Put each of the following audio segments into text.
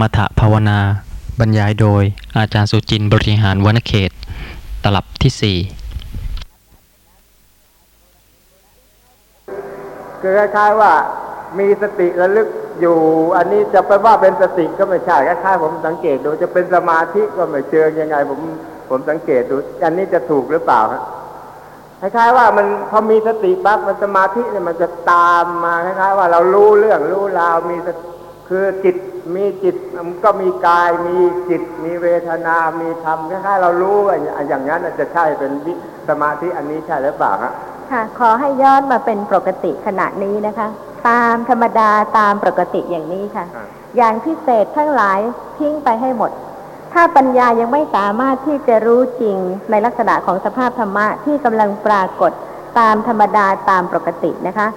มถภาวนา บรรยายโดยอาจารย์สุจินบริหารวนเขต ตลับที่สี่คือคล้ายๆว่ามีสติระลึกอยู่ อันนี้จะไปว่าเป็นสติก็ไม่ใช่คล้ายๆผมสังเกตดูจะเป็นสมาธิก็ไม่เชิงยังไง ผมผมสังเกตดู อันนี้จะถูกหรือเปล่าฮะคล้ายๆว่ามันพอมีสติปั๊บมันสมาธิเนี่ยมันจะตามมาคล้ายๆว่าเรารู้เรื่องรู้ราวมีสติ คือจิตมีจิตมันก็มีกายมีจิต มีเวทนา มีธรรมคล้ายๆเรารู้ว่าอย่างนั้นจะใช่เป็นวิสมาธิอันนี้ใช่หรือเปล่าฮะค่ะ ขอให้ย้อนมาเป็นปกติขณะนี้นะคะ ตามธรรมดาตามปกติอย่างนี้ค่ะอ่าอย่างพิเศษทั้งหลายทิ้งไปให้หมด ถ้าปัญญายังไม่สามารถที่จะรู้จริงในลักษณะของสภาพธรรมะที่กำลังปรากฏตามธรรมดาตามปกตินะคะ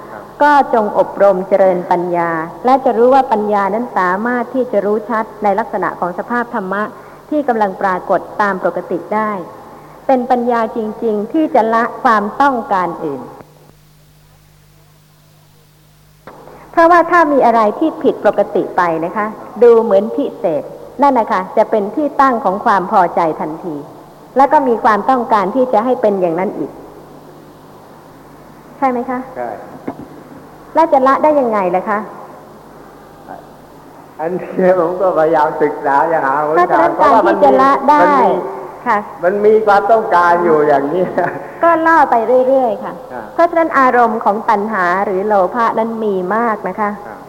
ก็จงอบรมเจริญปัญญา และจะรู้ว่าปัญญานั้นสามารถที่จะรู้ชัดในลักษณะของสภาพธรรมะที่กำลังปรากฏตามปกติได้ เป็นปัญญาจริง ๆ ที่จะละความต้องการอื่น เพราะว่าถ้ามีอะไรที่ผิดปกติไปนะคะ ดูเหมือนพิเศษ นั่นนะคะจะเป็นที่ตั้งของความพอใจทันที แล้วก็มีความต้องการที่จะให้เป็นอย่างนั้นอีก ใช่ไหมคะ ใช่ แล้วจะละได้ยังไงล่ะคะอันนี้ผมก็พยายามศึกษาอย่างหาหนถ้าทางต้องการที่จะละได้มันมีค่ะ มันมีความต้องการอยู่อย่างนี้ ก็ล่อไปเรื่อยๆค่ะอ่าเพราะฉะนั้นอารมณ์ของตัณหาหรือโลภะนั้นมีมากนะคะครับ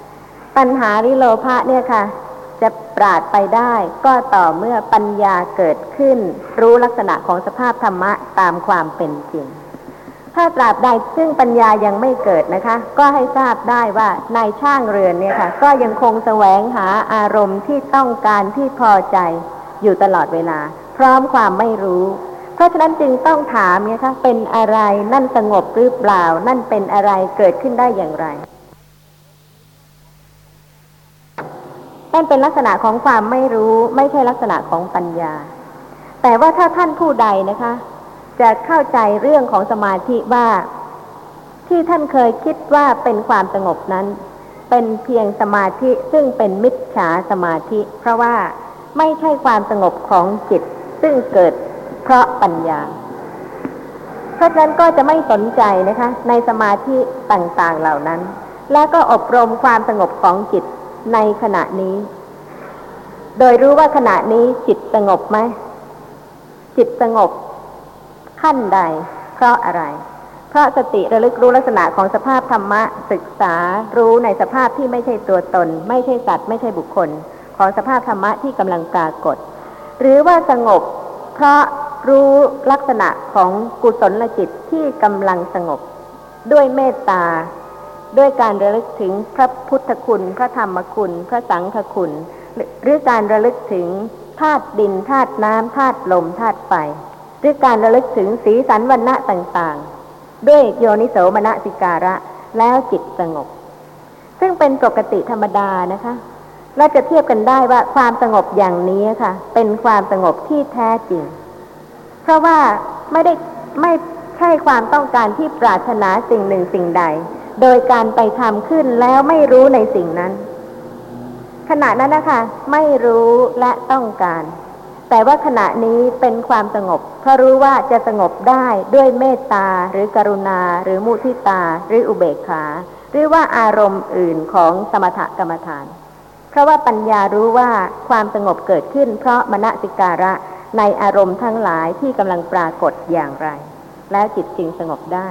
ตัณหาหรือโลภะเนี่ยค่ะ จะปราดไปได้ก็ต่อเมื่อปัญญาเกิดขึ้น รู้ลักษณะของสภาพธรรมะตามความเป็นจริง ถ้าตราบใดซึ่งปัญญายังไม่เกิดนะคะ ก็ให้ทราบได้ว่านายช่างเรือนเนี่ยค่ะ ก็ยังคงแสวงหาอารมณ์ที่ต้องการที่พอใจอยู่ตลอดเวลา พร้อมความไม่รู้ เพราะฉะนั้นจึงต้องถามเนี่ยค่ะเป็นอะไรนั่นสงบหรือเปล่า นั่นเป็นอะไรเกิดขึ้นได้อย่างไรนั่นเป็นลักษณะของความไม่รู้ ไม่ใช่ลักษณะของปัญญา แต่ว่าถ้าท่านผู้ใดนะคะ จะเข้าใจเรื่องของสมาธิว่า ที่ท่านเคยคิดว่าเป็นความสงบนั้น เป็นเพียงสมาธิซึ่งเป็นมิจฉาสมาธิ เพราะว่าไม่ใช่ความสงบของจิต ซึ่งเกิดเพราะปัญญา เพราะฉะนั้นก็จะไม่สนใจนะคะ ในสมาธิต่างๆเหล่านั้น แล้วก็อบรมความสงบของจิตในขณะนี้ โดยรู้ว่าขณะนี้จิตสงบไหมจิตสงบ ขั้นใด เพราะอะไร เพราะสติระลึกรู้ลักษณะของสภาพธรรมะ ศึกษารู้ในสภาพที่ไม่ใช่ตัวตน ไม่ใช่สัตว์ ไม่ใช่บุคคล ของสภาพธรรมะที่กำลังปรากฏ หรือว่าสงบ เพราะรู้ลักษณะของกุศลจิตที่กำลังสงบ ด้วยเมตตาด้วยการระลึกถึงพระพุทธคุณ พระธรรมคุณ พระสังฆคุณ หรือหรือการระลึกถึงธาตุดินธาตุน้ำธาตุลมธาตุไฟ หรือการระลึกถึงสีสันวันณะต่างๆ ด้วยโยนิโสมนสิการะแล้วจิตสงบ ซึ่งเป็นปกติธรรมดานะคะและจะเทียบกันได้ว่าความสงบอย่างนี้ค่ะ เป็นความสงบที่แท้จริง เพราะว่าไม่ได้ไม่ใช่ความต้องการที่ปรารถนาสิ่งหนึ่งสิ่งใด โดยการไปทำขึ้นแล้วไม่รู้ในสิ่งนั้น ขณะนั้นนะคะ ไม่รู้และต้องการ แต่ว่าขณะนี้เป็นความสงบ เพราะรู้ว่าจะสงบได้ด้วยเมตตาหรือกรุณา หรือมุทิตา หรืออุเบกขา หรือว่าอารมณ์อื่นของสมถกรรมฐาน เพราะว่าปัญญารู้ว่าความสงบเกิดขึ้น เพราะมณสิการะในอารมณ์ทั้งหลายที่กำลังปรากฏอย่างไร แล้วจิตจึงสงบได้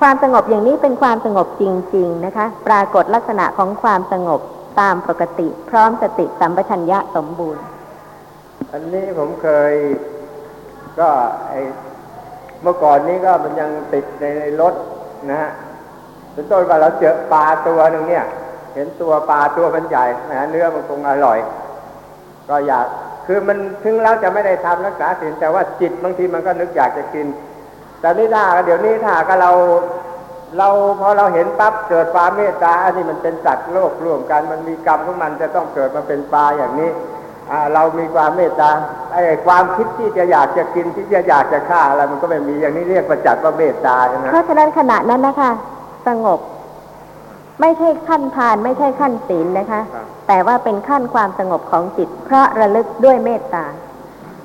ความสงบอย่างนี้เป็นความสงบจริง ๆ นะคะ ปรากฏลักษณะของความสงบตามปกติ พร้อมสติสัมปชัญญะสมบูรณ์ อันนี้ผมเคยก็ไอเมื่อก่อนนี้ก็มันยังติดในรถนะฮะเป็นต้นว่าเราเจอปลาตัวหนึ่งเนี่ย เห็นตัวปลาตัวมันใหญ่นะเนื้อมันคงอร่อย ก็อยากคือมันถึงแล้วจะไม่ได้ทำรักษาศีลแต่ว่าจิตบางทีมันก็นึกอยากจะกิน แต่นี่ถ้าเดี๋ยวนี้ถ้าก็เราเราพอเราเห็นปั๊บเกิดความเมตตาอันนี้มันเป็นสัตว์โลกร่วมกันมันมีกรรมของมันจะต้องเกิดมาเป็นปลาอย่างนี้ เรามีความเมตตาไอ้ความคิดที่จะอยากจะกินที่จะอยากจะฆ่าอะไรมันก็ไม่มีอย่างนี้เรียกประจักษ์ว่าเมตตาใช่ไหมเพราะฉะนั้นขณะนั้นนะคะ สงบ ไม่ใช่ขั้นทาน ไม่ใช่ขั้นศีลนะคะครับแต่แต่ว่าเป็นขั้นความสงบของจิต เพราะระลึกด้วยเมตตา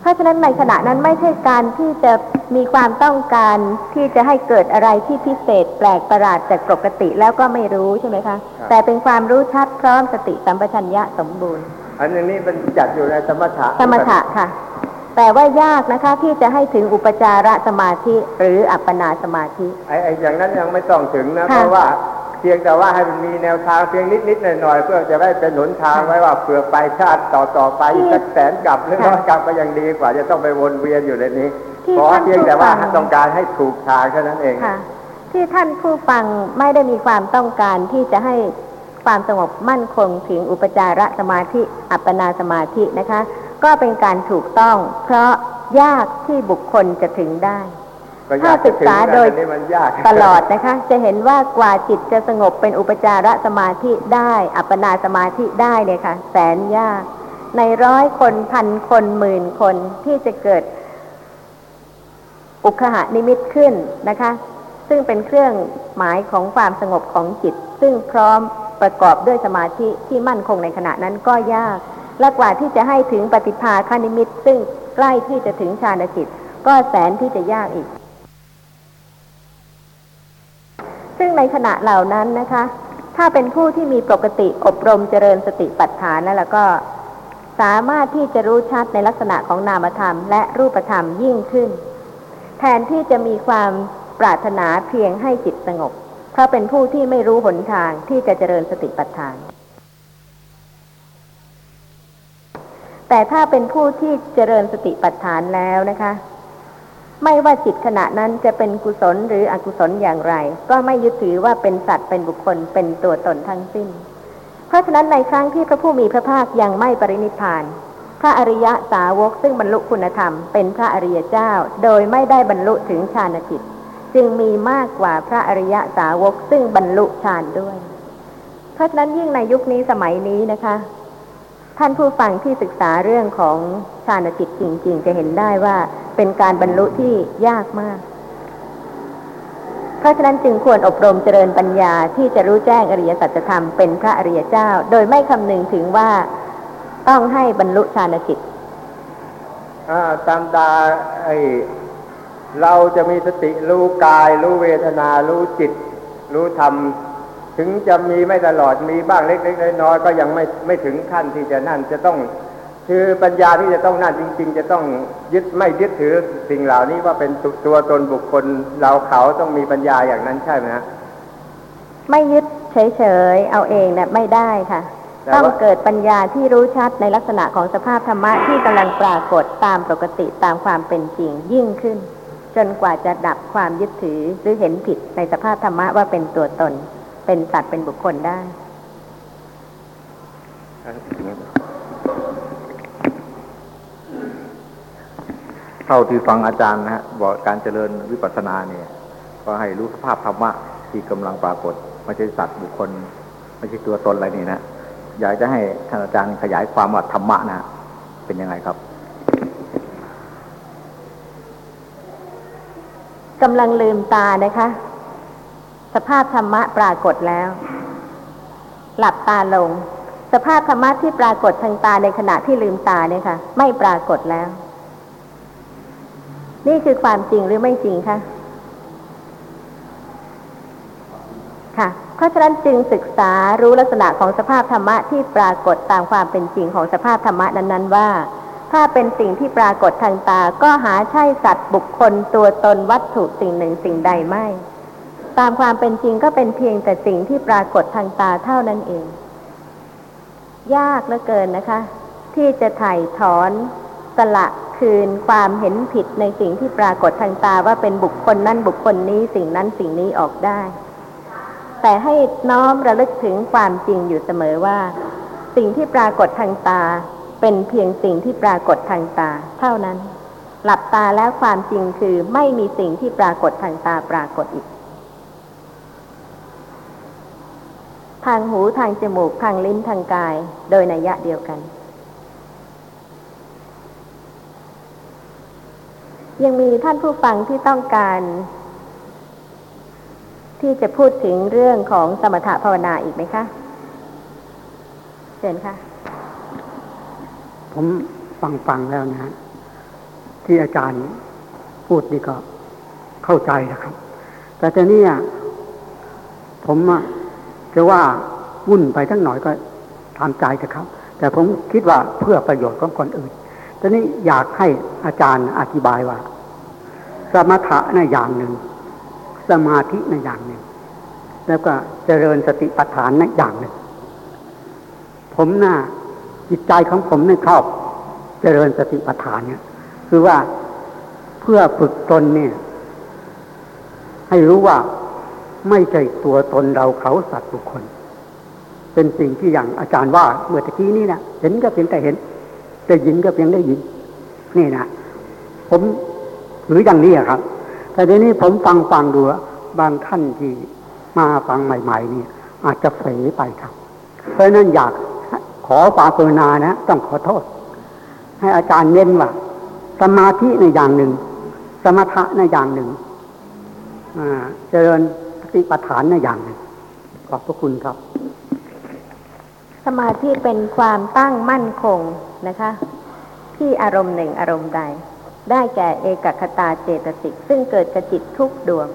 เพราะฉะนั้นในขณะนั้นไม่ใช่การที่จะมีความต้องการที่จะให้เกิดอะไรที่พิเศษ แปลกประหลาดจากปกติแล้วก็ไม่รู้ใช่ไหมคะ แต่เป็นความรู้ชัดพร้อมสติสัมปชัญญะสมบูรณ์ อันนี้มันจัดอยู่ในสมถะสมถะค่ะ แต่ว่ายากนะคะ ที่จะให้ถึงอุปจารสมาธิหรืออัปปนาสมาธิไอ้ไอ้อย่างนั้นยังไม่ต้องถึงนะค่ะเพราะว่าเพียงแต่ว่าให้มันมีแนวทางเพียงนิดนิดๆหน่อยๆเพื่อจะได้เป็นหนทางไว้ว่าเผื่อไปชาติต่อต่อๆไปอีกสักแสนกลับหรือร้อยกลับก็ยังดีกว่าจะต้องไปวนเวียนอยู่ในนี้ที่ขอท่านเพียงแต่ว่าผู้ฟังต้องการให้ถูกทางแค่นั้นเองค่ะที่ท่านผู้ฟังไม่ได้มีความต้องการที่จะให้ ความสงบมั่นคงถึงอุปจารสมาธิอัปปนาสมาธินะคะ ก็เป็นการถูกต้อง เพราะยากที่บุคคลจะถึงได้ก็อยากจะถึงถ้าศึกษาโดยอันนี้มันยากตลอดนะคะ จะเห็นว่ากว่าจิตจะสงบเป็นอุปจารสมาธิได้ อัปปนาสมาธิได้เนี่ยค่ะ แสนยาก ในร้อยคนพันคนหมื่นคนที่จะเกิด อุคหานิมิตขึ้นนะคะ ซึ่งเป็นเครื่องหมายของความสงบของจิต ซึ่งพร้อม ประกอบด้วยสมาธิที่มั่นคงในขณะนั้นก็ยาก และกว่าที่จะให้ถึงปฏิภาคานิมิต ซึ่งใกล้ที่จะถึงฌานจิต ก็แสนที่จะยากอีก ซึ่งในขณะเหล่านั้นนะคะ ถ้าเป็นผู้ที่มีปกติอบรมเจริญสติปัฏฐานแล้วแล้วก็สามารถที่จะรู้ชัดในลักษณะของนามธรรม และรูปธรรมยิ่งขึ้น แทนที่จะมีความปรารถนาเพียงให้จิตสงบ เพราะเป็นผู้ที่ไม่รู้หนทางที่จะเจริญสติปัฏฐาน แต่ถ้าเป็นผู้ที่เจริญสติปัฏฐานแล้วนะคะ ไม่ว่าจิตขณะนั้นจะเป็นกุศลหรืออกุศลอย่างไร ก็ไม่ยึดถือว่าเป็นสัตว์เป็นบุคคลเป็นตัวตนทั้งสิ้น เพราะฉะนั้นในครั้งที่พระผู้มีพระภาคยังไม่ปรินิพพานพระอริยะสาวกซึ่งบรรลุคุณธรรม เป็นพระอริยเจ้า โดยไม่ได้บรรลุถึงฌานจิต จึงมีมากกว่าพระอริยะสาวกซึ่งบรรลุฌานด้วย เพราะฉะนั้นยิ่งในยุคนี้สมัยนี้นะคะ ท่านผู้ฟังที่ศึกษาเรื่องของฌานจิตจริง ๆ จะเห็นได้ว่าเป็นการบรรลุที่ยากมาก เพราะฉะนั้นจึงควรอบรมเจริญปัญญาที่จะรู้แจ้งอริยสัจธรรมเป็นพระอริยเจ้า โดยไม่คำนึงถึงว่าต้องให้บรรลุฌานจิต อ่าตามตาไอ เราจะมีสติรู้กาย รู้เวทนา รู้จิต รู้ธรรม ถึงจะมีไม่ตลอดมีบ้างเล็กๆน้อยๆก็ยังไม่ไม่ถึงขั้นที่จะนั่นจะต้อง คือปัญญาที่จะต้องนั่นจริง ๆ จะต้องยึดไม่ยึดถือสิ่งเหล่านี้ว่าเป็นตัวตัวตนบุคคลเราเขาต้องมีปัญญาอย่างนั้นใช่ไหมฮะไม่ยึดเฉยๆเอาเองเนี่ยไม่ได้ค่ะแต่ว่าต้องเกิดปัญญาที่รู้ชัดในลักษณะของสภาพธรรมะที่กำลังปรากฏตามปกติตามความเป็นจริงยิ่งขึ้น จนกว่าจะดับความยึดถือหรือเห็นผิดในสภาพธรรมะว่าเป็นตัวตน เป็นสัตว์เป็นบุคคลได้เท่าที่ฟังอาจารย์นะฮะบอกการเจริญวิปัสสนาเนี่ย ก็ให้รู้สภาพธรรมะที่กำลังปรากฏไม่ใช่สัตว์บุคคล ไม่ใช่ตัวตนอะไรนี่นะอยากจะให้ท่านอาจารย์ขยายความว่าธรรมะนะเป็นยังไงครับ กำลังลืมตานะคะ สภาพธรรมะปรากฏแล้ว หลับตาลง สภาพธรรมะที่ปรากฏทางตาในขณะที่ลืมตาเนี่ยค่ะ ไม่ปรากฏแล้ว นี่คือความจริงหรือไม่จริงคะค่ะ เพราะฉะนั้นจึงศึกษารู้ลักษณะของสภาพธรรมะที่ปรากฏตามความเป็นจริงของสภาพธรรมะนั้น ๆ ว่า ถ้าเป็นสิ่งที่ปรากฏทางตา ก็หาใช่สัตว์บุคคลตัวตนวัตถุสิ่งหนึ่งสิ่งใดไม่ ตามความเป็นจริงก็เป็นเพียงแต่สิ่งที่ปรากฏทางตาเท่านั้นเอง ยากเหลือเกินนะคะ ที่จะถ่ายถอนสละคืนความเห็นผิดในสิ่งที่ปรากฏทางตาว่าเป็นบุคคลนั้นบุคคลนี้สิ่งนั้นสิ่งนี้ออกได้ แต่ให้น้อมระลึกถึงความจริงอยู่เสมอว่า สิ่งที่ปรากฏทางตา เป็นเพียงสิ่งที่ปรากฏทางตา เท่านั้น หลับตาแล้วความจริงคือไม่มีสิ่งที่ปรากฏทางตาปรากฏอีก ทางหูทางจมูกทางลิ้นทางกาย โดยนัยยะเดียวกัน ยังมีท่านผู้ฟังที่ต้องการ ที่จะพูดถึงเรื่องของสมถะภาวนาอีกไหมคะเชิญค่ะ ผมฟังฟังแล้วนะฮะที่อาจารย์พูดนี่ก็เข้าใจนะครับ แต่ตอนนี้ผมจะว่าวุ่นไปทั้งหน่อยก็ทำใจนะครับ แต่ผมคิดว่าเพื่อประโยชน์ของคนอื่นตอนนี้อยากให้อาจารย์อธิบายว่า สมถะในอย่างหนึ่ง สมาธิในอย่างหนึ่ง แล้วก็เจริญสติปัฏฐานในอย่างหนึ่ง ผมน่ะ จิตใจของผมในชอบเจริญสติปัฏฐานเนี่ย คือว่าเพื่อฝึกตนเนี่ย ให้รู้ว่าไม่ใช่ตัวตนเราเขาสัตว์บุคคล เป็นสิ่งที่อย่างอาจารย์ว่าเมื่อตะกี้นี่นะเห็นก็เพียงแต่เห็นได้ยินก็เพียงได้ยิน นี่นะผมหรืออย่างนี้ครับ แต่ทีนี้ผมฟังฟังดูบางท่านที่มาฟังใหม่ ๆ นี่อาจจะเผลไปครับ เพราะนั้นอยาก ขอความกรุณานะ ต้องขอโทษ ให้อาจารย์เน้นว่าสมาธิในอย่างหนึ่ง สมถะในอย่างหนึ่งเจริญสติปัฏฐานในอย่างหนึ่งขอบพระคุณครับ สมาธิเป็นความตั้งมั่นคงนะคะ ที่อารมณ์หนึ่งอารมณ์ใด ได้แก่เอกคตาเจตสิก ซึ่งเกิดกับจิตทุกดวง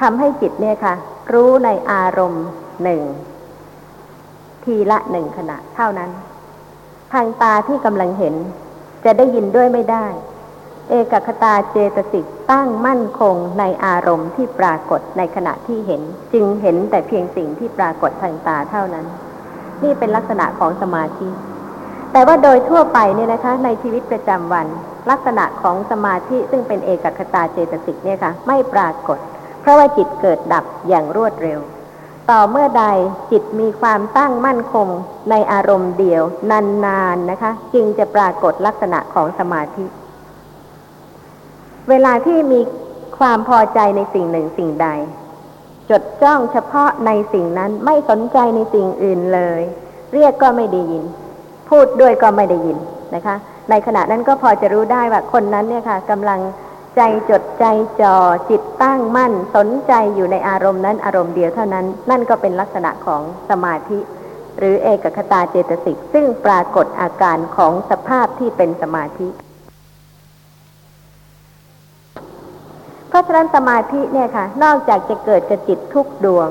ทำให้จิตเนี่ยค่ะ รู้ในอารมณ์หนึ่ง ทีละหนึ่งขณะเท่านั้น ทางตาที่กำลังเห็น จะได้ยินด้วยไม่ได้ เอกคตาเจตสิกตั้งมั่นคงในอารมณ์ที่ปรากฏในขณะที่เห็น จึงเห็นแต่เพียงสิ่งที่ปรากฏทางตาเท่านั้น นี่เป็นลักษณะของสมาธิ แต่ว่าโดยทั่วไปเนี่ยนะคะ ในชีวิตประจำวัน ลักษณะของสมาธิซึ่งเป็นเอกคตาเจตสิกเนี่ยค่ะ ไม่ปรากฏ เพราะว่าจิตเกิดดับอย่างรวดเร็ว ต่อเมื่อใดจิตมีความตั้งมั่นคงในอารมณ์เดียวนานๆนนนะคะ จึงจะปรากฏลักษณะของสมาธิ เวลาที่มีความพอใจในสิ่งหนึ่งสิ่งใด จดจ้องเฉพาะในสิ่งนั้นไม่สนใจในสิ่งอื่นเลย เรียกก็ไม่ได้ยิน พูดด้วยก็ไม่ได้ยินนะคะ ในขณะนั้นก็พอจะรู้ได้ว่าคนนั้นเนี่ยค่ะกำลัง ใจจดใจจ่อจิตตั้งมั่น สนใจอยู่ในอารมณ์นั้นอารมณ์เดียวเท่านั้น นั่นก็เป็นลักษณะของสมาธิ หรือเอกคตาเจตสิกซึ่งปรากฏอาการของสภาพที่เป็นสมาธิ เพราะฉะนั้นสมาธิเนี่ยค่ะ นอกจากจะเกิดกับจิตทุกดวง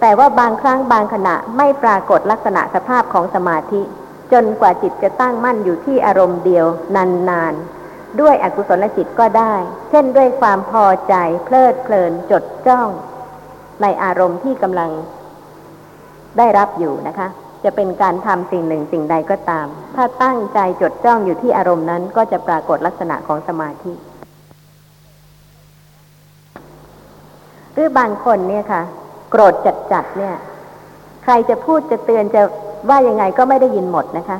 แต่ว่าบางครั้งบางขณะไม่ปรากฏลักษณะสภาพของสมาธิ จนกว่าจิตจะตั้งมั่นอยู่ที่อารมณ์เดียวนานๆ ด้วยอกุศลจิตก็ได้ เช่นด้วยความพอใจเพลิดเพลินจดจ้อง ในอารมณ์ที่กำลังได้รับอยู่นะคะ จะเป็นการทำสิ่งหนึ่งสิ่งใดก็ตาม ถ้าตั้งใจจดจ้องอยู่ที่อารมณ์นั้น ก็จะปรากฏลักษณะของสมาธิ หรือบางคนเนี่ยค่ะ โกรธจัดๆเนี่ย ใครจะพูดจะเตือนจะว่ายังไงก็ไม่ได้ยินหมดนะคะ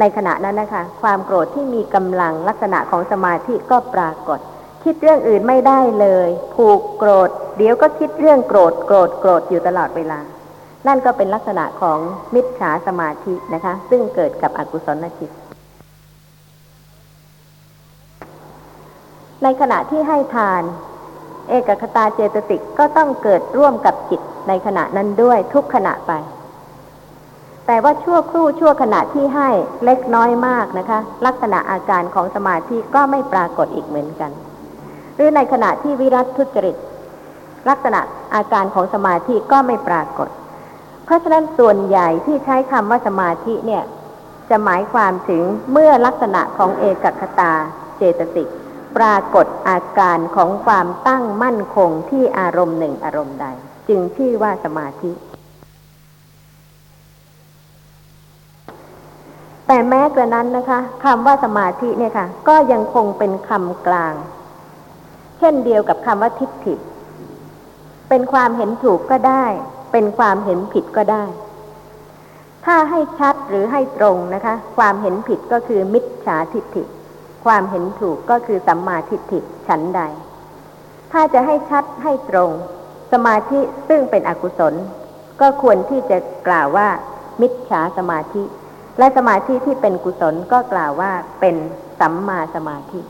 ในขณะนั้นนะคะ ความโกรธที่มีกำลังลักษณะของสมาธิก็ปรากฏ คิดเรื่องอื่นไม่ได้เลย ผูกโกรธ เดี๋ยวก็คิดเรื่องโกรธโกรธโกรธอยู่ตลอดเวลา นั่นก็เป็นลักษณะของมิจฉาสมาธินะคะ ซึ่งเกิดกับอกุศลจิตในขณะที่ให้ทาน เอกคตาเจตสิกก็ต้องเกิดร่วมกับจิตในขณะนั้นด้วยทุกขณะไป แต่ว่าชั่วครู่ชั่วขณะที่ให้เล็กน้อยมากนะคะ ลักษณะอาการของสมาธิก็ไม่ปรากฏอีกเหมือนกัน หรือในขณะที่วิรัตทุจริต ลักษณะอาการของสมาธิก็ไม่ปรากฏ เพราะฉะนั้นส่วนใหญ่ที่ใช้คำว่าสมาธิเนี่ย จะหมายความถึงเมื่อลักษณะของเอกคตาเจตสิกปรากฏอาการของความตั้งมั่นคงที่อารมณ์หนึ่งอารมณ์ใด จึงชื่อว่าสมาธิ แต่แม้กระนั้นนะคะคำว่าสมาธิเนี่ยค่ะ ก็ยังคงเป็นคำกลาง เช่นเดียวกับคำว่าทิฏฐิ เป็นความเห็นถูกก็ได้ เป็นความเห็นผิดก็ได้ ถ้าให้ชัดหรือให้ตรงนะคะ ความเห็นผิดก็คือมิจฉาทิฏฐิ ความเห็นถูกก็คือสัมมาทิฏฐิฉันใด ถ้าจะให้ชัดให้ตรง สมาธิซึ่งเป็นอกุศล ก็ควรที่จะกล่าวว่า มิจฉาสมาธิ และสมาธิที่เป็นกุศลก็กล่าวว่าเป็นสัมมาสมาธิ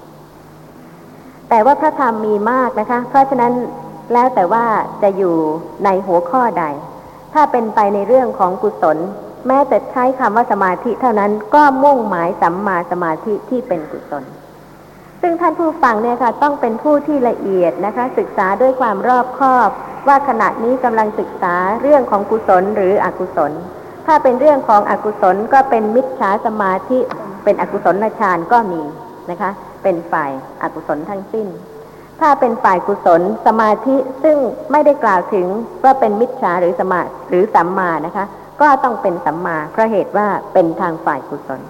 แต่ว่าพระธรรมมีมากนะคะ เพราะฉะนั้นแล้วแต่ว่าจะอยู่ในหัวข้อใด ถ้าเป็นไปในเรื่องของกุศล แม้แต่ใช้คำว่าสมาธิเท่านั้นก็มุ่งหมายสัมมาสมาธิที่เป็นกุศล ซึ่งท่านผู้ฟังเนี่ยค่ะ ต้องเป็นผู้ที่ละเอียดนะคะ ศึกษาด้วยความรอบคอบ ว่าขณะนี้กำลังศึกษาเรื่องของกุศลหรืออกุศล ถ้าเป็นเรื่องของอกุศลก็เป็นมิจฉาสมาธิเป็นอกุศลฌานก็มีนะคะ เป็นฝ่ายอากุศลทั้งสิ้น ถ้าเป็นฝ่ายกุศลสมาธิซึ่งไม่ได้กล่าวถึงว่าเป็นมิจฉาหรือสมาหรือสัมมานะคะ ก็ต้องเป็นสัมมาเพราะเหตุว่าเป็นทางฝ่ายกุศล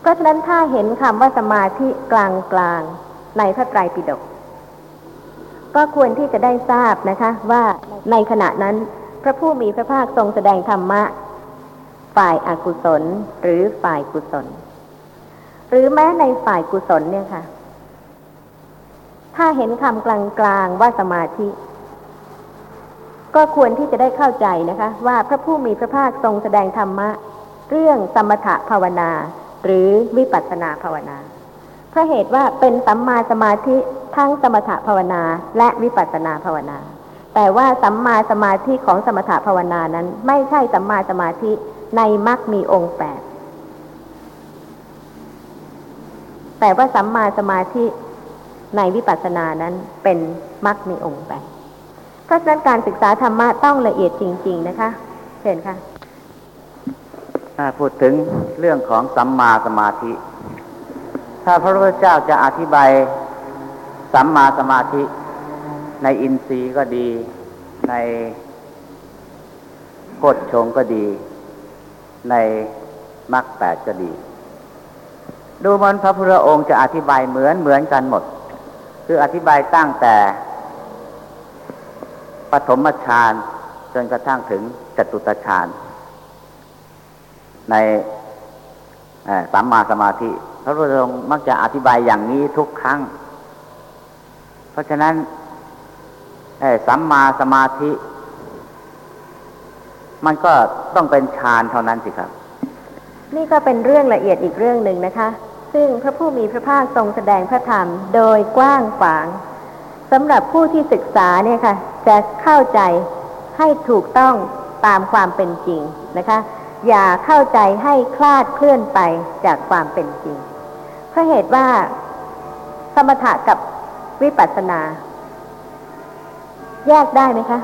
เพราะฉะนั้นถ้าเห็นคำว่าสมาธิกลางกลางในพระไตรปิฎก ก็ควรที่จะได้ทราบนะคะ ว่าในขณะนั้น พระผู้มีพระภาคทรงแสดงธรรมะ ฝ่ายอากุศลหรือฝ่ายกุศล หรือแม้ในฝ่ายกุศลเนี่ยค่ะ ถ้าเห็นคำกลางๆว่าสมาธิ ก็ควรที่จะได้เข้าใจนะคะ ว่าพระผู้มีพระภาคทรงแสดงธรรมะ เรื่องสมถะภาวนา หรือวิปัสสนาภาวนาเพราะเหตุว่าเป็นสัมมาสมาธิ ทั้งสมถภาวนาและวิปัสสนาภาวนา แต่ว่าสัมมาสมาธิของสมถภาวนานั้น ไม่ใช่สัมมาสมาธิในมรรคมีองค์แปดแต่ว่าสัมมาสมาธิในวิปัสสนานั้นเป็นมรรคมีองค์แปดเพราะฉะนั้นการศึกษาธรรมะต้องละเอียดจริง ๆ นะคะเชิญค่ะพูดถึงเรื่องของสัมมาสมาธิ ถ้าพระพุทธเจ้าจะอธิบาย สัมมาสมาธิในอินทรีย์ก็ดี ในโคดชงก็ดี ในมรรคแปดก็ดี ดูมันพระพุทธองค์จะอธิบายเหมือนเหมือนกันหมด คืออธิบายตั้งแต่ปฐมฌานจนกระทั่งถึงจตุตฌานในสัมมาสมาธิ พระพุทธองค์มักจะอธิบายอย่างนี้ทุกครั้ง เพราะฉะนั้นสัมมาสมาธิ มันก็ต้องเป็นฌานเท่านั้นสิครับ นี่ก็เป็นเรื่องละเอียดอีกเรื่องหนึ่งนะคะ ซึ่งพระผู้มีพระภาคทรงแสดงพระธรรมโดยกว้างขวางสำหรับผู้ที่ศึกษาเนี่ยค่ะ จะเข้าใจให้ถูกต้องตามความเป็นจริงนะคะ อย่าเข้าใจให้คลาดเคลื่อนไปจากความเป็นจริงเพราะเหตุว่าสมถะกับ วิปัสสนา แยกได้ไหมคะ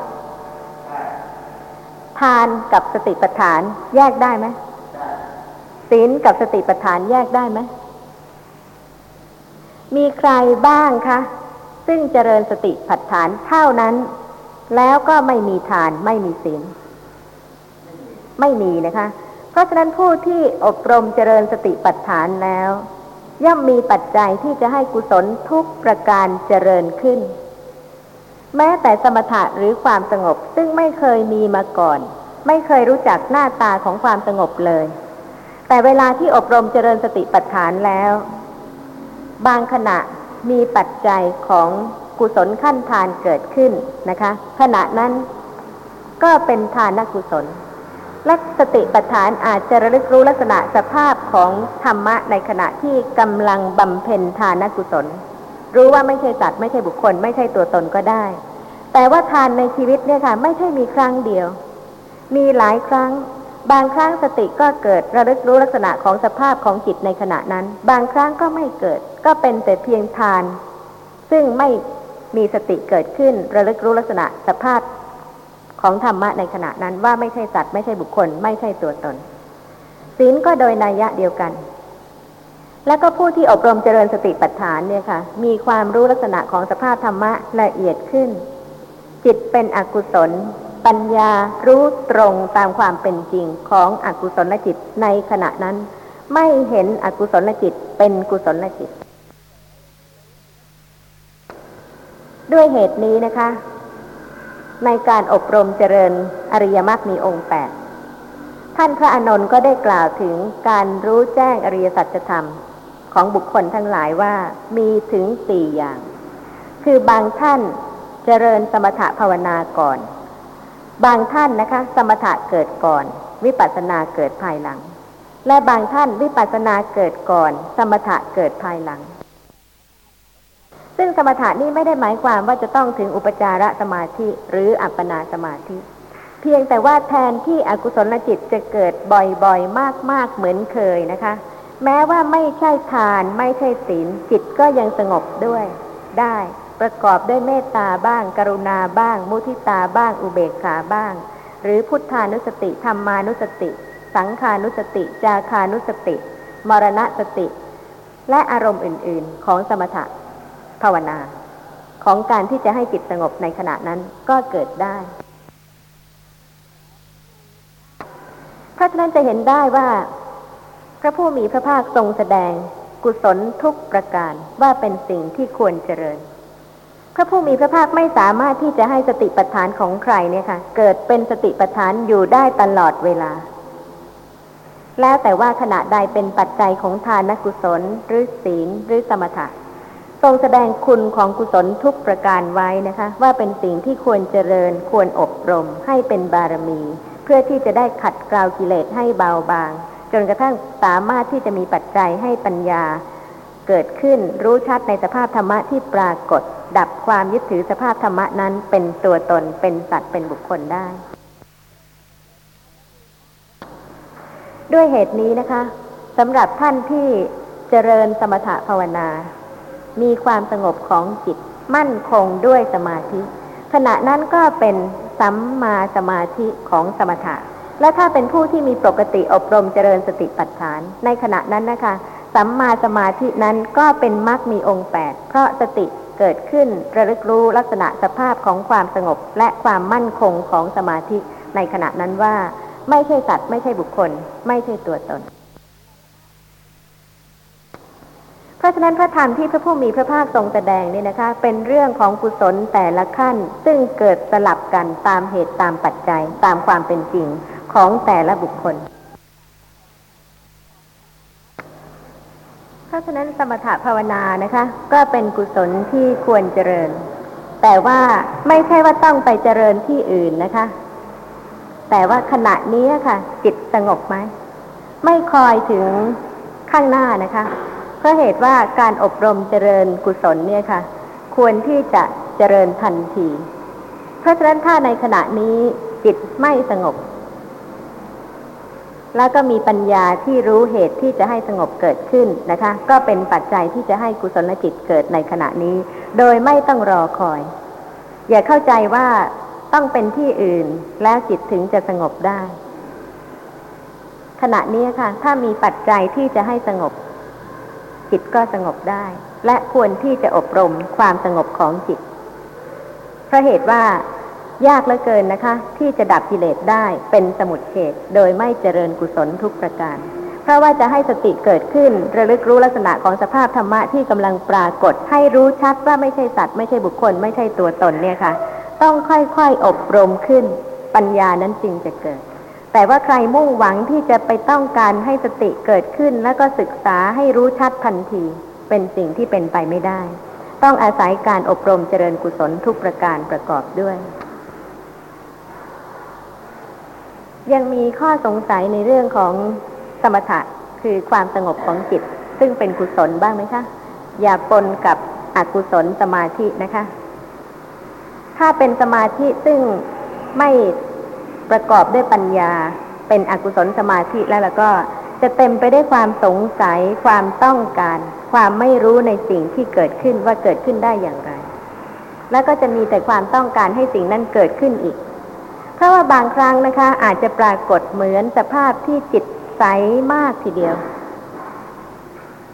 ทานกับสติปัฏฐาน แยกได้ไหมศีลกับสติปัฏฐานแยกได้ไหมมีใครบ้างคะ ซึ่งเจริญสติปัฏฐานเท่านั้น แล้วก็ไม่มีทานไม่มีศีลไม่มีนะคะ เพราะฉะนั้นผู้ที่อบรมเจริญสติปัฏฐานแล้ว ย่อมมีปัจจัยที่จะให้กุศลทุกประการเจริญขึ้น แม้แต่สมถะหรือความสงบซึ่งไม่เคยมีมาก่อน ไม่เคยรู้จักหน้าตาของความสงบเลย แต่เวลาที่อบรมเจริญสติปัฏฐานแล้ว บางขณะมีปัจจัยของกุศลขั้นทานเกิดขึ้นนะคะ ขณะนั้นก็เป็นทานกุศล และสติปัฏฐานอาจจะระลึกรู้ลักษณะสภาพของธรรมะในขณะที่กำลังบำเพ็ญทานกุศล รู้ว่าไม่ใช่สัตว์ไม่ใช่บุคคล ไม่ใช่ตัวตนก็ได้ แต่ว่าทานในชีวิตเนี่ยค่ะ ไม่ใช่มีครั้งเดียว มีหลายครั้ง บางครั้งสติก็เกิดระลึกรู้ลักษณะของสภาพของจิตในขณะนั้น บางครั้งก็ไม่เกิด ก็เป็นแต่เพียงทาน ซึ่งไม่มีสติเกิดขึ้นระลึกรู้ลักษณะสภาพ ของธรรมะในขณะนั้นว่าไม่ใช่สัตว์ไม่ใช่บุคคล ไม่ใช่ตัวตน ศีลก็โดยนัยยะเดียวกัน แล้วก็ผู้ที่อบรมเจริญสติปัฏฐานเนี่ยค่ะ มีความรู้ลักษณะของสภาพธรรมะละเอียดขึ้น จิตเป็นอกุศล ปัญญารู้ตรงตามความเป็นจริงของอกุศลจิตในขณะนั้น ไม่เห็นอกุศลจิตเป็นกุศลจิตด้วยเหตุนี้นะคะ ในการอบรมเจริญอริยมรรคมีองค์แปดท่านพระอนนท์ก็ได้กล่าวถึงการรู้แจ้งอริยสัจธรรม ของบุคคลทั้งหลายว่ามีถึงสี่อย่าง คือบางท่านเจริญสมถะภาวนาก่อน บางท่านนะคะ สมถะเกิดก่อน วิปัสสนาเกิดภายหลัง และบางท่านวิปัสสนาเกิดก่อน สมถะเกิดภายหลัง ซึ่งสมถะนี่ไม่ได้หมายความว่าจะต้องถึงอุปจารสมาธิหรืออัปปนาสมาธิ เพียงแต่ว่าแทนที่อกุศลจิตจะเกิดบ่อยๆ มากๆเหมือนเคยนะคะ แม้ว่าไม่ใช่ทานไม่ใช่ศีลจิตก็ยังสงบด้วยได้ประกอบด้วยเมตตาบ้าง กรุณาบ้าง มุทิตาบ้าง อุเบกขาบ้าง หรือพุทธานุสติธรรมานุสติ สังขานุสติ จาคานุสติ มรณสติ และอารมณ์อื่น ๆ ของสมถะ ภาวนา ของการที่จะให้จิตสงบในขณะนั้นก็เกิดได้ เพราะฉะนั้นจะเห็นได้ว่า พระผู้มีพระภาคทรงแสดงกุศลทุกประการว่าเป็นสิ่งที่ควรเจริญ พระผู้มีพระภาคไม่สามารถที่จะให้สติปัฏฐานของใครเนี่ยค่ะ เกิดเป็นสติปัฏฐานอยู่ได้ตลอดเวลา แล้วแต่ว่าขณะใดเป็นปัจจัยของทานกุศล หรือศีลหรือสมถะ ทรงแสดงคุณของกุศลทุกประการไว้นะคะ ว่าเป็นสิ่งที่ควรเจริญควรอบรมให้เป็นบารมี เพื่อที่จะได้ขัดเกลากิเลสให้เบาบาง จนกระทั่งสามารถที่จะมีปัจจัยให้ปัญญา เกิดขึ้นรู้ชัดในสภาพธรรมะที่ปรากฏ ดับความยึดถือสภาพธรรมะนั้นเป็นตัวตนเป็นสัตว์เป็นบุคคลได้ ด้วยเหตุนี้นะคะสำหรับท่านที่เจริญสมถะภาวนา มีความสงบของจิตมั่นคงด้วยสมาธิ ขณะนั้นก็เป็นสัมมาสมาธิของสมถะ และถ้าเป็นผู้ที่มีปกติอบรมเจริญสติปัฏฐาน ในขณะนั้นนะคะ สัมมาสมาธินั้นก็เป็นมรรคมีองค์แปดเพราะสติเกิดขึ้นระลึกรู้ลักษณะสภาพของความสงบและความมั่นคงของสมาธิในขณะนั้นว่า ไม่ใช่สัตว์ไม่ใช่บุคคล ไม่ใช่ตัวตน เพราะฉะนั้นพระธรรมที่พระผู้มีพระภาคทรงแสดงนี่นะคะ เป็นเรื่องของกุศลแต่ละขั้น ซึ่งเกิดสลับกันตามเหตุตามปัจจัยตามความเป็นจริงของแต่ละบุคคล เพราะฉะนั้นสมถะภาวนานะคะ ก็เป็นกุศลที่ควรเจริญ แต่ว่าไม่ใช่ว่าต้องไปเจริญที่อื่นนะคะ แต่ว่าขณะนี้ค่ะ จิตสงบไหมไม่คอยถึงข้างหน้านะคะ เพราะเหตุว่าการอบรมเจริญกุศลเนี่ยค่ะ ควรที่จะเจริญทันที เพราะฉะนั้นถ้าในขณะนี้จิตไม่สงบ แล้วก็มีปัญญาที่รู้เหตุที่จะให้สงบเกิดขึ้นนะคะ ก็เป็นปัจจัยที่จะให้กุศลจิตเกิดในขณะนี้ โดยไม่ต้องรอคอย อย่าเข้าใจว่าต้องเป็นที่อื่นแล้วจิตถึงจะสงบได้ ขณะนี้ค่ะ ถ้ามีปัจจัยที่จะให้สงบ จิตก็สงบได้ และควรที่จะอบรมความสงบของจิต เพราะเหตุว่ายากเหลือเกินนะคะ ที่จะดับกิเลสได้เป็นสมุดเฉดโดยไม่เจริญกุศลทุกประการ เพราะว่าจะให้สติเกิดขึ้น ระลึกรู้ลักษณะของสภาพธรรมะที่กำลังปรากฏ ให้รู้ชัดว่าไม่ใช่สัตว์ไม่ใช่บุคคล ไม่ใช่ตัวตนเนี่ยค่ะ ต้องค่อยๆอบรมขึ้น ปัญญานั้นจริงจะเกิด แต่ว่าใครมุ่งหวังที่จะไปต้องการให้สติเกิดขึ้น แล้วก็ศึกษาให้รู้ชัดทันที เป็นสิ่งที่เป็นไปไม่ได้ ต้องอาศัยการอบรมเจริญกุศลทุกประการประกอบด้วย ยังมีข้อสงสัยในเรื่องของสมถะคือความสงบของจิต ซึ่งเป็นกุศลบ้างไหมคะ อย่าปนกับอกุศลสมาธินะคะ ถ้าเป็นสมาธิซึ่งไม่ ประกอบด้วยปัญญา เป็นอกุศลสมาธิแล้วแล้วก็จะเต็มไปด้วยความสงสัย ความต้องการ ความไม่รู้ในสิ่งที่เกิดขึ้นว่าเกิดขึ้นได้อย่างไร แล้วก็จะมีแต่ความต้องการให้สิ่งนั้นเกิดขึ้นอีก เพราะว่าบางครั้งนะคะ อาจจะปรากฏเหมือนสภาพที่จิตใสมากทีเดียว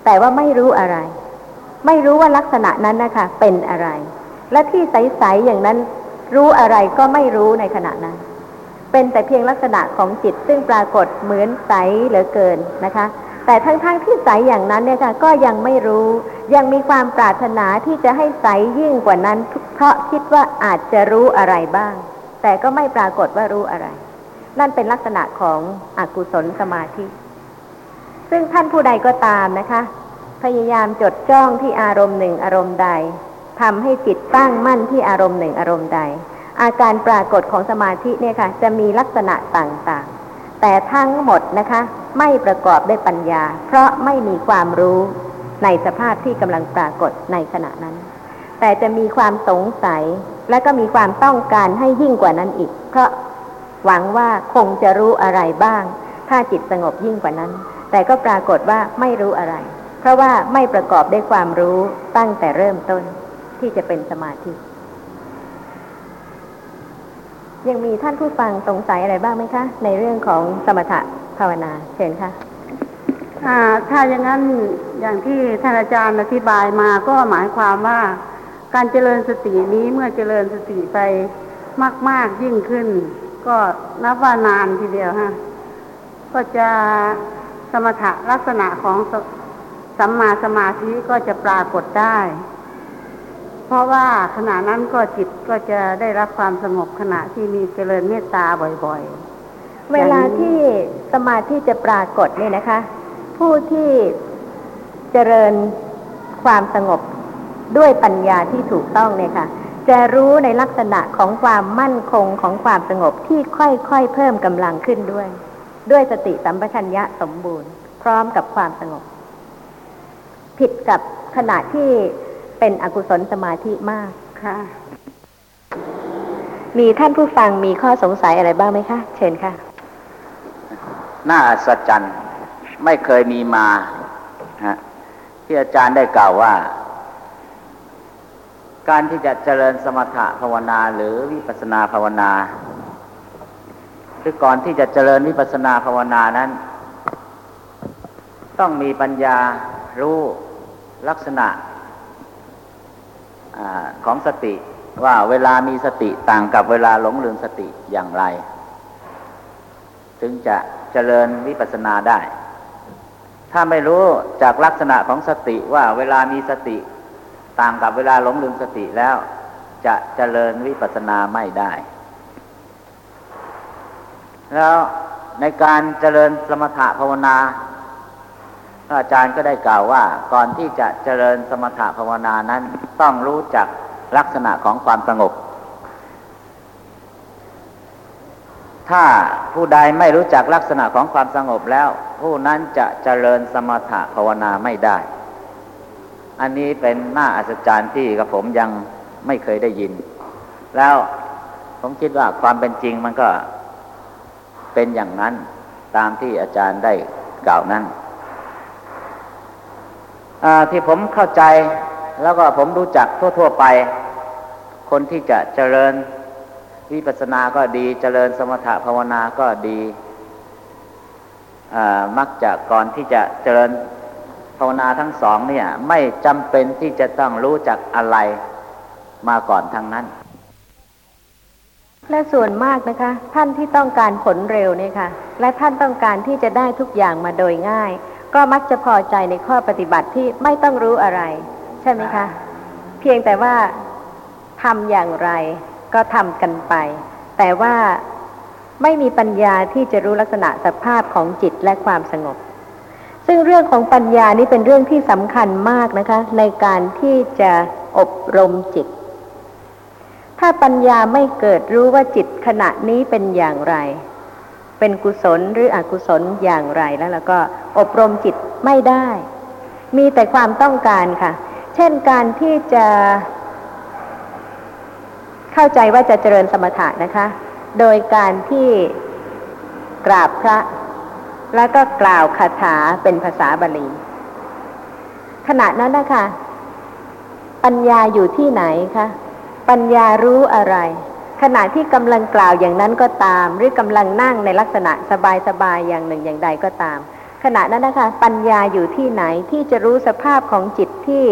แต่ว่าไม่รู้อะไร ไม่รู้ว่าลักษณะนั้นนะคะ เป็นอะไร และที่ใสๆอย่างนั้นรู้อะไรก็ไม่รู้ในขณะนั้น เป็นแต่เพียงลักษณะของจิต ซึ่งปรากฏเหมือนใสเหลือเกินนะคะ แต่ทั้งๆทที่ใสอย่างนั้นเนี่ยค่ะก็ยังไม่รู้ยังมีความปรารถนาที่จะให้ใสยิ่งกว่านั้น เพราะคิดว่าอาจจะรู้อะไรบ้าง แต่ก็ไม่ปรากฏว่ารู้อะไร นั่นเป็นลักษณะของอกุศลสมาธิ ซึ่งท่านผู้ใดก็ตามนะคะ พยายามจดจ้องที่อารมณ์หนึ่งอารมณ์ใดทำให้จิตตั้งมั่นที่อารมณ์หนึ่งอารมณ์ใด อาการปรากฏของสมาธิเนี่ยค่ะ จะมีลักษณะต่างๆ แต่ทั้งหมดนะคะ ไม่ประกอบด้วยปัญญา เพราะไม่มีความรู้ในสภาพที่กำลังปรากฏในขณะนั้น แต่จะมีความสงสัยและก็มีความต้องการให้ยิ่งกว่านั้นอีก เพราะหวังว่าคงจะรู้อะไรบ้าง ถ้าจิตสงบยิ่งกว่านั้น แต่ก็ปรากฏว่าไม่รู้อะไร เพราะว่าไม่ประกอบด้วยความรู้ตั้งแต่เริ่มต้นที่จะเป็นสมาธิ ยังมีท่านผู้ฟังสงสัยอะไรบ้างไหมคะ ในเรื่องของสมถะภาวนา เชิญค่ะถ้าอย่างนั้นอย่างที่ท่านอาจารย์อธิบายมาก็หมายความว่า การเจริญสตินี้เมื่อเจริญสติไปมาก ๆยิ่งขึ้น ก็นับว่านานทีเดียวฮะก็จะสมถะลักษณะของสสัมมาสมาธิก็จะปรากฏได้ เพราะว่าขณะนั้นก็จิตก็จะได้รับความสงบขณะที่มีเจริญเมตตาบ่อยๆ เวลาที่สมาธิจะปรากฏเนี่ยนะคะ ผู้ที่เจริญความสงบด้วยปัญญาที่ถูกต้องเนี่ยค่ะ จะรู้ในลักษณะของความมั่นคงของความสงบที่ค่อยๆเพิ่มกำลังขึ้นด้วย ด้วยสติสัมปชัญญะสมบูรณ์ พร้อมกับความสงบ ผิดกับขณะที่ เป็นอกุศลสมาธิมากค่ะ มีท่านผู้ฟังมีข้อสงสัยอะไรบ้างไหมคะ เชิญค่ะ น่าอัศจรรย์ไม่เคยมีมาฮะที่อาจารย์ได้กล่าวว่า การที่จะเจริญสมถะภาวนาหรือวิปัสสนาภาวนาคือก่อนที่จะเจริญวิปัสสนาภาวนานั้น ต้องมีปัญญารู้ลักษณะ อของสติว่าเวลามีสติต่างกับเวลาหลงลืมสติอย่างไร ถึงจะเจริญวิปัสสนาได้ ถ้าไม่รู้จากลักษณะของสติว่าเวลามีสติต่างกับเวลาหลงลืมสติแล้ว จะเจริญวิปัสสนาไม่ได้ แล้วในการเจริญสมถะภาวนา อาจารย์ก็ได้กล่าวว่าก่อนที่จะเจริญสมถะภาวนานั้นต้องรู้จักลักษณะของความสงบ ถ้าผู้ใดไม่รู้จักลักษณะของความสงบแล้ว ผู้นั้นจะเจริญสมถะภาวนาไม่ได้ อันนี้เป็นหน้าอัศจรรย์ที่กับผมยังไม่เคยได้ยิน แล้วผมคิดว่าความเป็นจริงมันก็เป็นอย่างนั้นตามที่อาจารย์ได้กล่าวนั้น ที่ผมเข้าใจแล้วก็ผมรู้จักทั่ว ๆ ไป คนที่จะเจริญวิปัสสนาก็ดีเจริญสมถะภาวนาก็ดีมักจะก่อนที่จะเจริญภาวนาทั้งสองเนี่ยไม่จำเป็นที่จะต้องรู้จักอะไรมาก่อนทั้งนั้น และส่วนมากนะคะ ท่านที่ต้องการผลเร็วเนี่ยค่ะ และท่านต้องการที่จะได้ทุกอย่างมาโดยง่าย ก็มักจะพอใจในข้อปฏิบัติที่ไม่ต้องรู้อะไร ใช่ไหมคะ เพียงแต่ว่าทำอย่างไรก็ทำกันไป แต่ว่าไม่มีปัญญาที่จะรู้ลักษณะสภาพของจิตและความสงบ ซึ่งเรื่องของปัญญานี้เป็นเรื่องที่สำคัญมากนะคะ ในการที่จะอบรมจิต ถ้าปัญญาไม่เกิดรู้ว่าจิตขณะนี้เป็นอย่างไร เป็นกุศลหรืออกุศลอย่างไรแล้วเราก็อบรมจิตไม่ได้ มีแต่ความต้องการค่ะ เช่นการที่จะเข้าใจว่าจะเจริญสมถะนะคะ โดยการที่กราบพระ แล้วก็กล่าวคาถาเป็นภาษาบาลีขณะนั้นนะคะ ปัญญาอยู่ที่ไหนคะ ปัญญารู้อะไร ขณะที่กำลังกล่าวอย่างนั้นก็ตาม หรือกำลังนั่งในลักษณะสบายๆอย่างหนึ่งอย่างใดก็ตาม ขณะนั้นนะคะ ปัญญาอยู่ที่ไหนที่จะรู้สภาพของจิตที่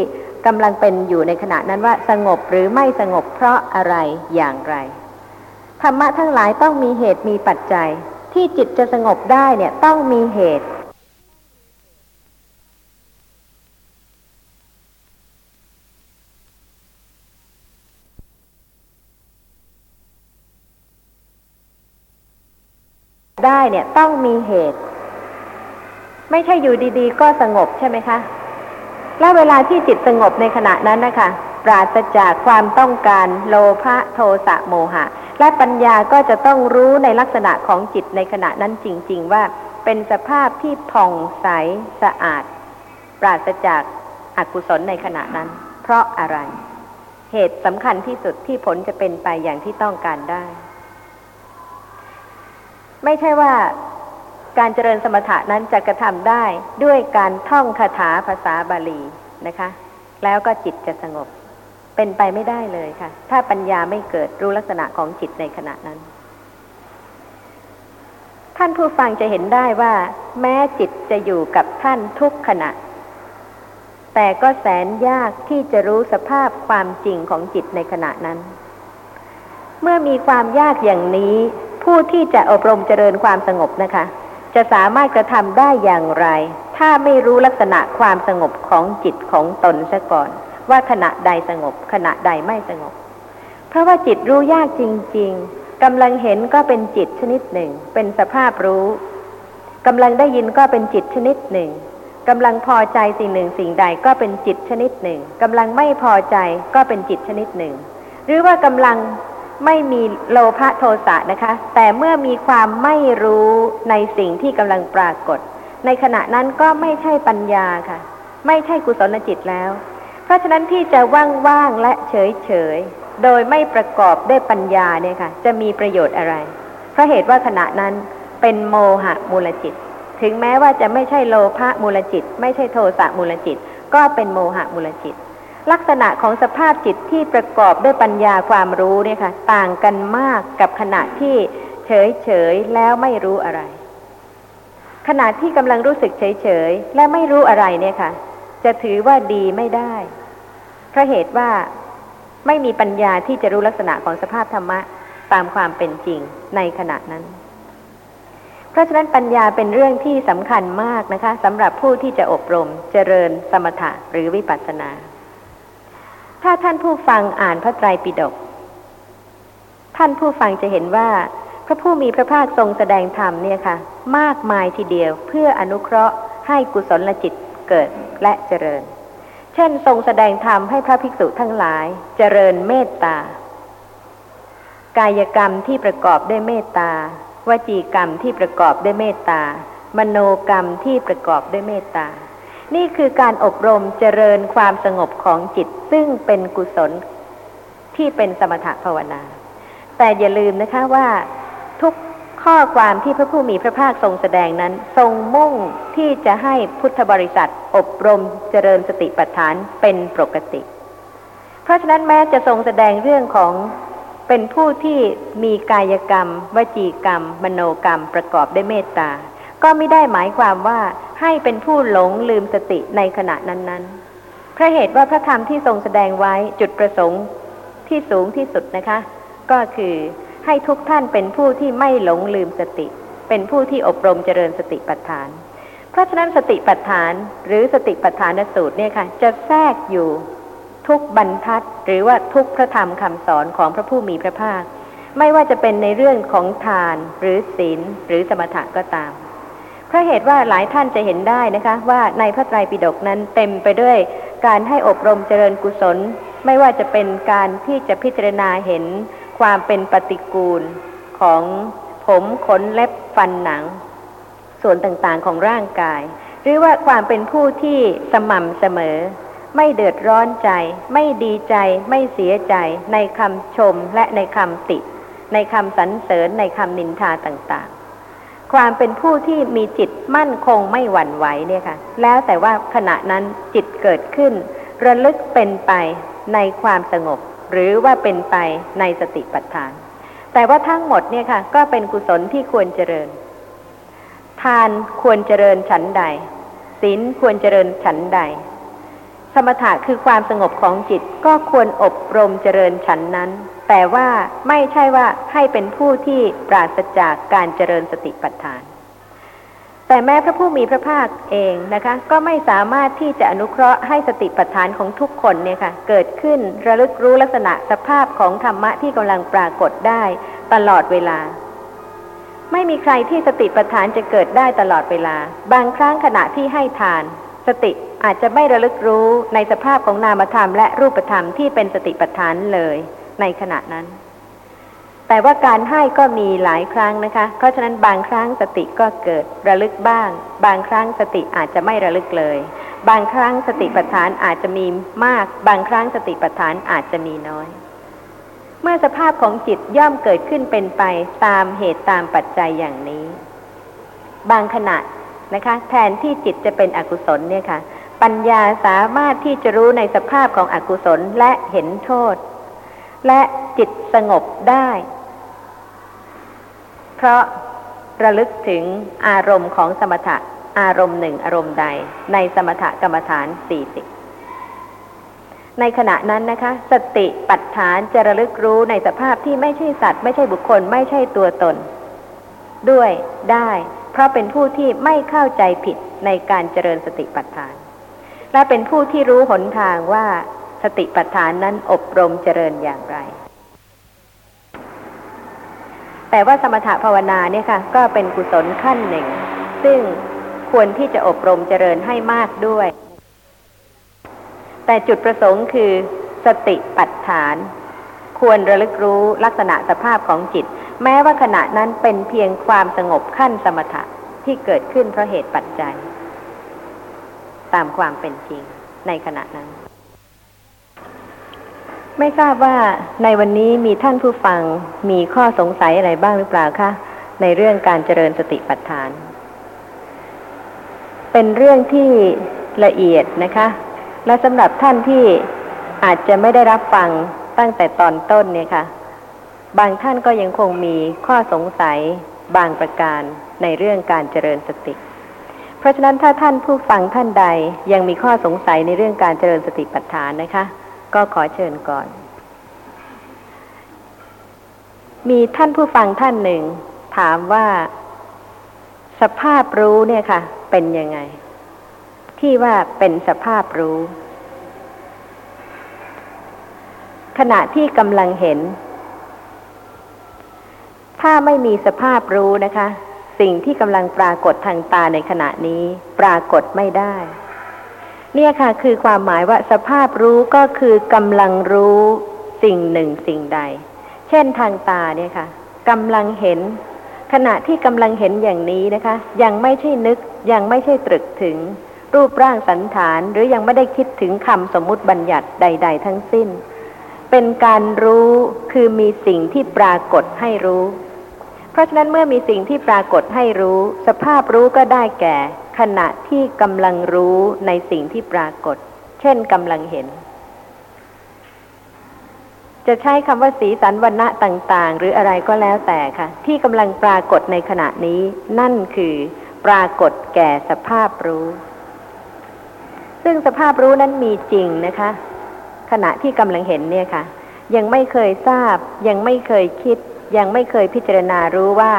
กำลังเป็นอยู่ในขณะนั้นว่าสงบหรือไม่สงบเพราะอะไรอย่างไรธรรมะทั้งหลายต้องมีเหตุมีปัจจัย ที่จิตจะสงบได้เนี่ยต้องมีเหตุได้ เนี่ยต้องมีเหตุ ไม่ใช่อยู่ดีๆ ก็สงบใช่ไหมคะ แล้วเวลาที่จิตสงบในขณะนั้นนะคะปราศจากความต้องการโลภะโทสะโมหะ และปัญญาก็จะต้องรู้ในลักษณะของจิตในขณะนั้นจริง ๆ ว่าเป็นสภาพที่ผ่องใสสะอาด ปราศจากอากุศลในขณะนั้น เพราะอะไร เหตุสำคัญที่สุดที่ผลจะเป็นไปอย่างที่ต้องการได้ ไม่ใช่ว่าการเจริญสมถะนั้นจะกระทำได้ด้วยการท่องคาถาภาษาบาลีนะคะ แล้วก็จิตจะสงบ เป็นไปไม่ได้เลยค่ะ ถ้าปัญญาไม่เกิดรู้ลักษณะของจิตในขณะนั้น ท่านผู้ฟังจะเห็นได้ว่า แม้จิตจะอยู่กับท่านทุกขณะ แต่ก็แสนยากที่จะรู้สภาพความจริงของจิตในขณะนั้น เมื่อมีความยากอย่างนี้ ผู้ที่จะอบรมเจริญความสงบนะคะ จะสามารถกระทำได้อย่างไร ถ้าไม่รู้ลักษณะความสงบของจิตของตนซะก่อน ว่าขณะใดสงบ ขณะใดไม่สงบ เพราะว่าจิตรู้ยากจริง ๆกำลังเห็นก็เป็นจิตชนิดหนึ่ง เป็นสภาพรู้กำลังได้ยินก็เป็นจิตชนิดหนึ่งกำลังพอใจสิ่งหนึ่งสิ่งใดก็เป็นจิตชนิดหนึ่งกำลังไม่พอใจก็เป็นจิตชนิดหนึ่ง หรือว่ากำลัง ไม่มีโลภะโทสะนะคะ แต่เมื่อมีความไม่รู้ในสิ่งที่กำลังปรากฏ ในขณะนั้นก็ไม่ใช่ปัญญาค่ะ ไม่ใช่กุศลจิตแล้ว เพราะฉะนั้นที่จะว่างๆและเฉยๆโดยไม่ประกอบด้วยปัญญาเนี่ยค่ะ จะมีประโยชน์อะไร เพราะเหตุว่าขณะนั้นเป็นโมหะมูลจิต ถึงแม้ว่าจะไม่ใช่โลภะมูลจิต ไม่ใช่โทสะมูลจิต ก็เป็นโมหะมูลจิต ลักษณะของสภาพจิตที่ประกอบด้วยปัญญาความรู้เนี่ยค่ะ ต่างกันมากกับขณะที่เฉยเฉยแล้วไม่รู้อะไร ขณะที่กำลังรู้สึกเฉยเฉยและไม่รู้อะไรเนี่ยค่ะ จะถือว่าดีไม่ได้เพราะเหตุว่าไม่มีปัญญาที่จะรู้ลักษณะของสภาพธรรมะตามความเป็นจริงในขณะนั้น เพราะฉะนั้นปัญญาเป็นเรื่องที่สำคัญมากนะคะสำหรับผู้ที่จะอบรมเจริญสมถะหรือวิปัสสนา ถ้าท่านผู้ฟังอ่านพระไตรปิฎกท่านผู้ฟังจะเห็นว่า พระผู้มีพระภาคทรงแสดงธรรมเนี่ยค่ะ มากมายทีเดียวเพื่ออนุเคราะห์ให้กุศลจิตเกิดและเจริญ เช่น ทรงแสดงธรรมให้พระภิกษุทั้งหลายเจริญเมตตากายกรรมที่ประกอบด้วยเมตตาวจีกรรมที่ประกอบด้วยเมตตามโนกรรมที่ประกอบด้วยเมตตา นี่คือการอบรมเจริญความสงบของจิต ซึ่งเป็นกุศลที่เป็นสมถภาวนา แต่อย่าลืมนะคะว่าทุกข้อความที่พระผู้มีพระภาคทรงแสดงนั้น ทรงมุ่งที่จะให้พุทธบริษัท อบรมเจริญสติปัฏฐานเป็นปกติ เพราะฉะนั้นแม้จะทรงแสดงเรื่องของเป็นผู้ที่มีกายกรรม วจีกรรม มโนกรรมประกอบด้วยเมตตา ก็ไม่ได้หมายความว่าให้เป็นผู้หลงลืมสติในขณะนั้นๆ พระเหตุว่าพระธรรมที่ทรงแสดงไว้จุดประสงค์ที่สูงที่สุดนะคะ ก็คือให้ทุกท่านเป็นผู้ที่ไม่หลงลืมสติ เป็นผู้ที่อบรมเจริญสติปัฏฐาน เพราะฉะนั้นสติปัฏฐานหรือสติปัฏฐานสูตรเนี่ยค่ะ จะแทรกอยู่ทุกบรรทัดหรือว่าทุกพระธรรมคำสอนของพระผู้มีพระภาค ไม่ว่าจะเป็นในเรื่องของทานหรือศีลหรือสมถะก็ตาม พราะเหตุว่าหลายท่านจะเห็นได้นะคะ ว่าในพระไตรปิฎกนั้นเต็มไปด้วยการให้อบรมเจริญกุศล ไม่ว่าจะเป็นการที่จะพิจารณาเห็นความเป็นปฏิกูลของผมขนเล็บฟันหนัง ส่วนต่างๆของร่างกาย หรือว่าความเป็นผู้ที่สม่ำเสมอ ไม่เดือดร้อนใจ ไม่ดีใจ ไม่เสียใจ ในคำชมและในคำติ ในคำสรรเสริญในคำนินทาต่าง ความเป็นผู้ที่มีจิตมั่นคงไม่หวั่นไหวเนี่ยค่ะ แล้วแต่ว่าขณะนั้นจิตเกิดขึ้น ระลึกเป็นไปในความสงบ หรือว่าเป็นไปในสติปัฏฐาน แต่ว่าทั้งหมดเนี่ยค่ะ ก็เป็นกุศลที่ควรเจริญ ทานควรเจริญฉันใดศีลควรเจริญฉันใด สมถะคือความสงบของจิตก็ควรอบรมเจริญฉันนั้น แต่ว่าไม่ใช่ว่าให้เป็นผู้ที่ปราศจากการเจริญสติปัฏฐาน แต่แม้พระผู้มีพระภาคเองนะคะ ก็ไม่สามารถที่จะอนุเคราะห์ให้สติปัฏฐานของทุกคนเนี่ยค่ะ เกิดขึ้นระลึกรู้ลักษณะสภาพของธรรมะที่กำลังปรากฏได้ตลอดเวลา ไม่มีใครที่สติปัฏฐานจะเกิดได้ตลอดเวลา บางครั้งขณะที่ให้ทาน สติอาจจะไม่ระลึกรู้ในสภาพของนามธรรมและรูปธรรมที่เป็นสติปัฏฐานเลย ในขณะนั้น แต่ว่าการให้ก็มีหลายครั้งนะคะ เพราะฉะนั้นบางครั้งสติก็เกิดระลึกบ้าง บางครั้งสติอาจจะไม่ระลึกเลย บางครั้งสติปัฏฐานอาจจะมีมาก บางครั้งสติปัฏฐานอาจจะมีน้อย เมื่อสภาพของจิตย่อมเกิดขึ้นเป็นไปตามเหตุตามปัจจัยอย่างนี้ บางขณะนะคะ แทนที่จิตจะเป็นอกุศลเนี่ยค่ะปัญญาสามารถที่จะรู้ในสภาพของอกุศลและเห็นโทษ และจิตสงบได้ เพราะระลึกถึงอารมณ์ของสมถะอารมณ์หนึ่งอารมณ์ใด ในสมถะกรรมฐานสี่สิบในขณะนั้นนะคะ สติปัฏฐานจะระลึกรู้ในสภาพที่ไม่ใช่สัตว์ ไม่ใช่บุคคลไม่ใช่ตัวตน ด้วยได้ เพราะเป็นผู้ที่ไม่เข้าใจผิดในการเจริญสติปัฏฐาน และเป็นผู้ที่รู้หนทางว่า สติปัฏฐานนั้นอบรมเจริญอย่างไร แต่ว่าสมถภาวนาเนี่ยค่ะ ก็เป็นกุศลขั้นหนึ่ง ซึ่งควรที่จะอบรมเจริญให้มากด้วย แต่จุดประสงค์คือสติปัฏฐาน ควรระลึกรู้ลักษณะสภาพของจิต แม้ว่าขณะนั้นเป็นเพียงความสงบขั้นสมถะที่เกิดขึ้นเพราะเหตุปัจจัย ตามความเป็นจริงในขณะนั้น ไม่ทราบว่าในวันนี้มีท่านผู้ฟังมีข้อสงสัยอะไรบ้างหรือเปล่าคะในเรื่องการเจริญสติปัฏฐาน เป็นเรื่องที่ละเอียดนะคะ และสำหรับท่านที่อาจจะไม่ได้รับฟังตั้งแต่ตอนต้นเนี่ยค่ะ บางท่านก็ยังคงมีข้อสงสัยบางประการในเรื่องการเจริญสติ เพราะฉะนั้นถ้าท่านผู้ฟังท่านใดยังมีข้อสงสัยในเรื่องการเจริญสติปัฏฐานนะคะ ก็ขอเชิญก่อน มีท่านผู้ฟังท่านหนึ่ง ถามว่า สภาพรู้เนี่ยค่ะ เป็นยังไง ที่ว่าเป็นสภาพรู้ ขณะที่กำลังเห็น ถ้าไม่มีสภาพรู้นะคะ สิ่งที่กำลังปรากฏทางตาในขณะนี้ ปรากฏไม่ได้ เนี่ยค่ะคือความหมายว่าสภาพรู้ก็คือกำลังรู้สิ่งหนึ่งสิ่งใด เช่นทางตาเนี่ยค่ะกำลังเห็น ขณะที่กำลังเห็นอย่างนี้นะคะ ยังไม่ใช่นึกยังไม่ใช่ตรึกถึง รูปร่างสันฐานหรือยังไม่ได้คิดถึงคำสมมุติบัญญัติใด ๆ ทั้งสิ้น เป็นการรู้คือมีสิ่งที่ปรากฏให้รู้ เพราะฉะนั้นเมื่อมีสิ่งที่ปรากฏให้รู้ สภาพรู้ก็ได้แก่ ขณะที่กำลังรู้ในสิ่งที่ปรากฏ เช่นกำลังเห็น จะใช้คำว่าสีสันวันณะต่าง ๆ หรืออะไรก็แล้วแต่ค่ะ ที่กำลังปรากฏในขณะนี้ นั่นคือปรากฏแก่สภาพรู้ ซึ่งสภาพรู้นั้นมีจริงนะคะ ขณะที่กำลังเห็นเนี่ยค่ะ ยังไม่เคยทราบ ยังไม่เคยคิด ยังไม่เคยพิจารณารู้ว่า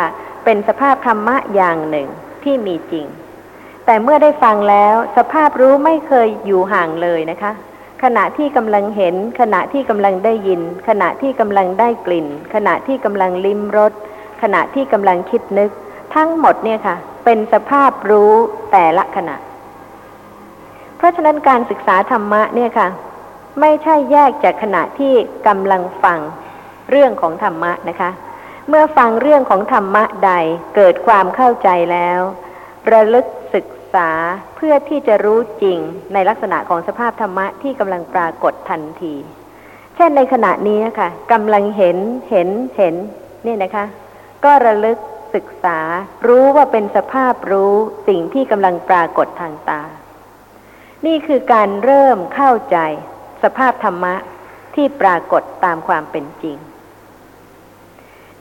เป็นสภาพธรรมะอย่างหนึ่งที่มีจริง แต่เมื่อได้ฟังแล้ว สภาพรู้ไม่เคยอยู่ห่างเลยนะคะ ขณะที่กำลังเห็น ขณะที่กำลังได้ยิน ขณะที่กำลังได้กลิ่น ขณะที่กำลังลิ้มรสขณะที่กำลังคิดนึก ทั้งหมดเนี่ยค่ะ เป็นสภาพรู้แต่ละขณะ เพราะฉะนั้นการศึกษาธรรมะเนี่ยค่ะ ไม่ใช่แยกจากขณะที่กำลังฟังเรื่องของธรรมะนะคะ เมื่อฟังเรื่องของธรรมะใดเกิดความเข้าใจแล้ว ระลึกศึก ษาเพื่อที่จะรู้จริงในลักษณะของสภาพธรรมะที่กำลังปรากฏทันที เช่นในขณะนี้นะคะกำลังเห็นเห็นเห็นนี่นะคะ ก็ระลึกศึกษา รู้ว่าเป็นสภาพรู้สิ่งที่กำลังปรากฏทางตา นี่คือการเริ่มเข้าใจสภาพธรรมะที่ปรากฏตามความเป็นจริง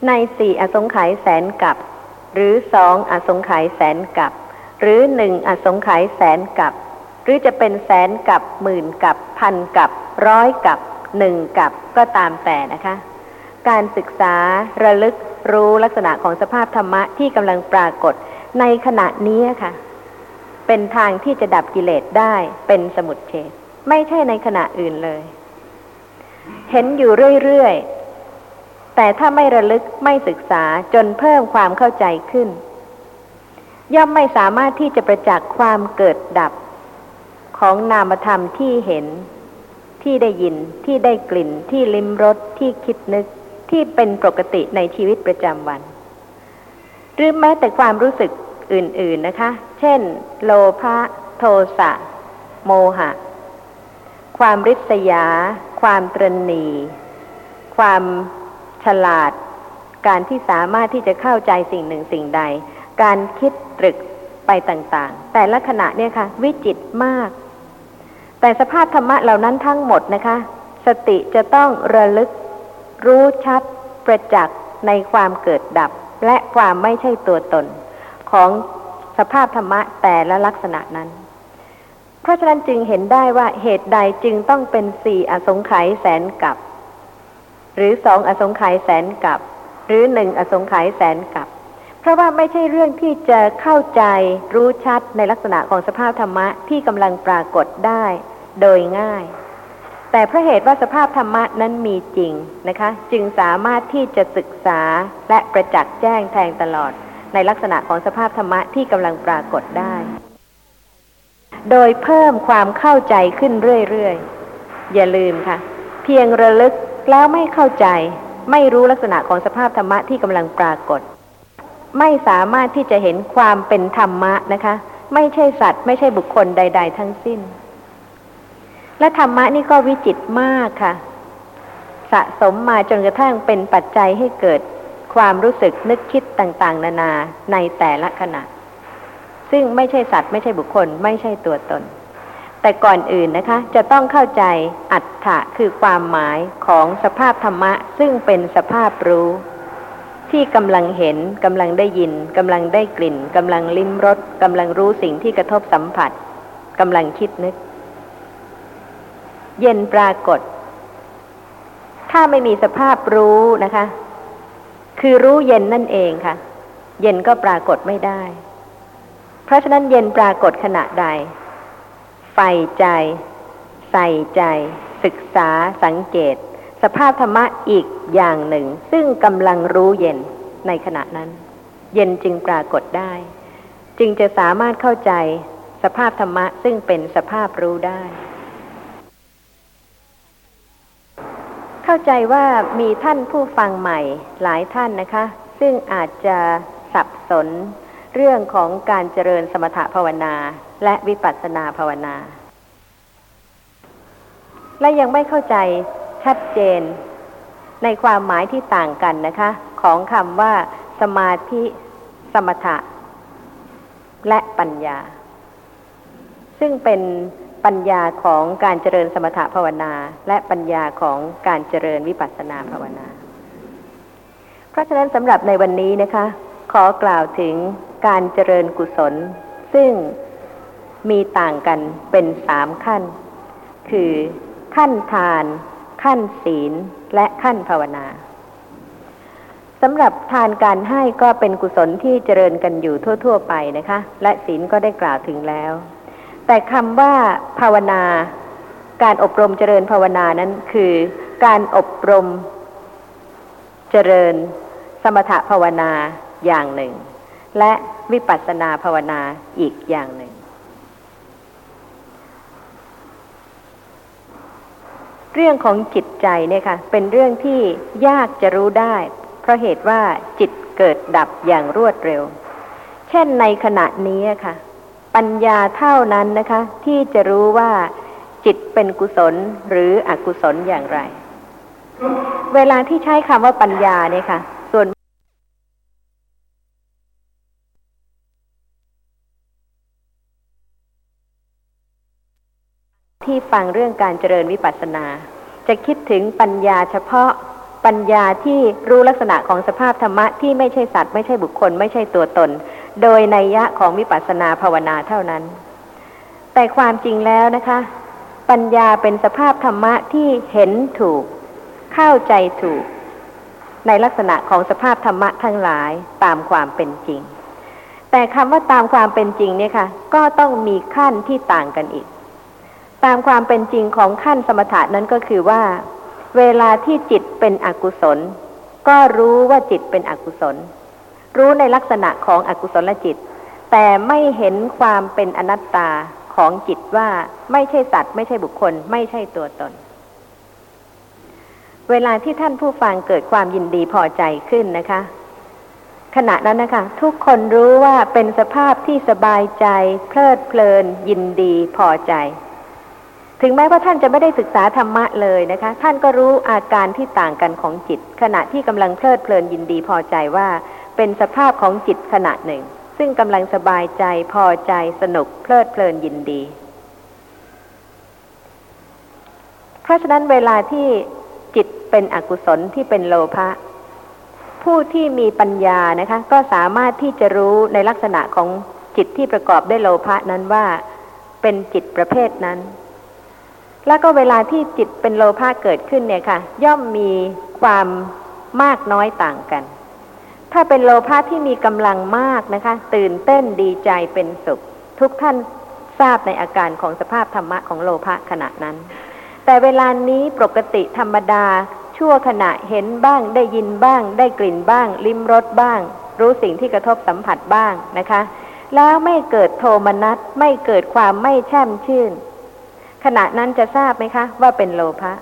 ในสี่อสงไขยแสนกับ หรือสองอสงไขยแสนกับ หรือหนึ่งอสงไขยแสนกับ หรือจะเป็นแสนกับหมื่นกับพันกับร้อยกับหนึ่งกับก็ตามแต่นะคะ การศึกษาระลึกรู้ลักษณะของสภาพธรรมะที่กำลังปรากฏในขณะนี้ค่ะ เป็นทางที่จะดับกิเลสได้เป็นสมุดเฉดไม่ใช่ในขณะอื่นเลย เห็นอยู่เรื่อย ๆ แต่ถ้าไม่ระลึกไม่ศึกษาจนเพิ่มความเข้าใจขึ้น ย่อมไม่สามารถที่จะประจักษ์ความเกิดดับของนามธรรมที่เห็น ที่ได้ยินที่ได้กลิ่น ที่ลิ้มรสที่คิดนึกที่เป็นปกติในชีวิตประจำวัน หรือแม้แต่ความรู้สึกอื่น ๆนะคะ เช่น โลภะโทสะ โมหะ ความริษยา ความตรณี ความฉลาด การที่สามารถที่จะเข้าใจสิ่งหนึ่งสิ่งใด การคิดตรึกไปต่างๆ แต่ละขณะเนี่ยค่ะ วิจิตมาก แต่สภาพธรรมะเหล่านั้นทั้งหมดนะคะ สติจะต้องระลึก รู้ชัด ประจักษ์ในความเกิดดับ และความไม่ใช่ตัวตน ของสภาพธรรมะแต่ละลักษณะนั้น เพราะฉะนั้นจึงเห็นได้ว่าเหตุใดจึงต้องเป็นสี่อสงไขยแสนกับ หรือสองอสงไขยแสนกับ หรือหนึ่งอสงไขยแสนกับ เพราะว่าไม่ใช่เรื่องที่จะเข้าใจรู้ชัดในลักษณะของสภาพธรรมะที่กำลังปรากฏได้โดยง่าย แต่เพราะเหตุว่าสภาพธรรมะนั้นมีจริงนะคะ จึงสามารถที่จะศึกษาและประจักษ์แจ้งแทงตลอด ในลักษณะของสภาพธรรมะที่กำลังปรากฏได้ โดยเพิ่มความเข้าใจขึ้นเรื่อยๆ อย่าลืมค่ะ เพียงระลึกแล้วไม่เข้าใจ ไม่รู้ลักษณะของสภาพธรรมะที่กำลังปรากฏ ไม่สามารถที่จะเห็นความเป็นธรรมะนะคะ ไม่ใช่สัตว์ ไม่ใช่บุคคลใด ๆ ทั้งสิ้น และธรรมะนี่ก็วิจิตมากค่ะ สะสมมาจนกระทั่งเป็นปัจจัยให้เกิดความรู้สึกนึกคิดต่างๆ นานาในแต่ละขณะ ซึ่งไม่ใช่สัตว์ ไม่ใช่บุคคล ไม่ใช่ตัวตน แต่ก่อนอื่นนะคะ จะต้องเข้าใจอัตถะคือความหมายของสภาพธรรมะ ซึ่งเป็นสภาพรู้ ที่กำลังเห็นกำลังได้ยินกำลังได้กลิ่นกำลังลิ้มรสกำลังรู้สิ่งที่กระทบสัมผัสกำลังคิดนึก เย็นปรากฏ ถ้าไม่มีสภาพรู้นะคะ คือรู้เย็นนั่นเองค่ะ เย็นก็ปรากฏไม่ได้ เพราะฉะนั้นเย็นปรากฏขณะใดใฝ่ใจ ใส่ใจ ศึกษาสังเกต สภาพธรรมะอีกอย่างหนึ่ง ซึ่งกำลังรู้เย็นในขณะนั้น เย็นจึงปรากฏได้ จึงจะสามารถเข้าใจสภาพธรรมะซึ่งเป็นสภาพรู้ได้ เข้าใจว่ามีท่านผู้ฟังใหม่หลายท่านนะคะ ซึ่งอาจจะสับสนเรื่องของการเจริญสมถภาวนาและวิปัสสนาภาวนา และยังไม่เข้าใจ ชัดเจน ในความหมายที่ต่างกันนะคะ ของคำว่า สมาธิ สมถะ และปัญญา ซึ่งเป็นปัญญาของการเจริญสมถะภาวนา และปัญญาของการเจริญวิปัสสนาภาวนา เพราะฉะนั้นสำหรับในวันนี้นะคะ ขอกล่าวถึงการเจริญกุศล ซึ่งมีต่างกันเป็นสามขั้น คือขั้นทาน ขั้นศีลและขั้นภาวนาสำหรับทานการให้ก็เป็นกุศลที่เจริญกันอยู่ทั่ว ๆ ไปนะคะ และศีลก็ได้กล่าวถึงแล้ว แต่คำว่าภาวนา การอบรมเจริญภาวนานั้นคือ การอบรมเจริญ สมถภาวนาอย่างหนึ่ง และวิปัสสนาภาวนาอีกอย่างหนึ่ง เรื่องของจิตใจเนี่ยค่ะเป็นเรื่องที่ยากจะรู้ได้ เพราะเหตุว่าจิตเกิดดับอย่างรวดเร็ว เช่นในขณะนี้ค่ะ ปัญญาเท่านั้นนะคะ ที่จะรู้ว่าจิตเป็นกุศลหรืออกุศลอย่างไร เวลาที่ใช้คำว่าปัญญาเนี่ยค่ะ ที่ฟังเรื่องการเจริญวิปัสสนา จะคิดถึงปัญญาเฉพาะปัญญาที่รู้ลักษณะของสภาพธรรมะที่ไม่ใช่สัตว์ไม่ใช่บุคคล ไม่ใช่ตัวตน โดยในยะของวิปัสสนาภาวนาเท่านั้น แต่ความจริงแล้วนะคะ ปัญญาเป็นสภาพธรรมะที่เห็นถูก เข้าใจถูก ในลักษณะของสภาพธรรมะทั้งหลายตามความเป็นจริง แต่คำว่าตามความเป็นจริงเนี่ยค่ะ ก็ต้องมีขั้นที่ต่างกันอีก ตามความเป็นจริงของขั้นสมถะนั้นก็คือว่า เวลาที่จิตเป็นอกุศล ก็รู้ว่าจิตเป็นอกุศล รู้ในลักษณะของอกุศลจิต แต่ไม่เห็นความเป็นอนัตตาของจิตว่าไม่ใช่สัตว์ ไม่ใช่บุคคล ไม่ใช่ตัวตน เวลาที่ท่านผู้ฟังเกิดความยินดีพอใจขึ้นนะคะ ขณะนั้นนะคะ ทุกคนรู้ว่าเป็นสภาพที่สบายใจ เพลิดเพลิน ยินดีพอใจ ถึงแม้ว่าท่านจะไม่ได้ศึกษาธรรมะเลยนะคะ ท่านก็รู้อาการที่ต่างกันของจิต ขณะที่กำลังเพลิดเพลินยินดีพอใจว่า เป็นสภาพของจิตขณะหนึ่ง ซึ่งกำลังสบายใจพอใจสนุกเพลิดเพลินยินดี เพราะฉะนั้นเวลาที่จิตเป็นอกุศลที่เป็นโลภะผู้ที่มีปัญญานะคะ ก็สามารถที่จะรู้ในลักษณะของจิตที่ประกอบด้วยโลภะนั้นว่า เป็นจิตประเภทนั้น แล้วก็เวลาที่จิตเป็นโลภะเกิดขึ้นเนี่ยค่ะ ย่อมมีความมากน้อยต่างกัน ถ้าเป็นโลภะที่มีกำลังมากนะคะ ตื่นเต้นดีใจเป็นสุข ทุกท่านทราบในอาการของสภาพธรรมะของโลภะขณะนั้น แต่เวลานี้ปกติธรรมดา ชั่วขณะเห็นบ้าง ได้ยินบ้าง ได้กลิ่นบ้าง ลิ้มรสบ้าง รู้สิ่งที่กระทบสัมผัสบ้างนะคะ แล้วไม่เกิดโทมนัสไม่เกิดความไม่แช่มชื่น ขณะนั้นจะทราบไหมคะ ว่าเป็นโลภะ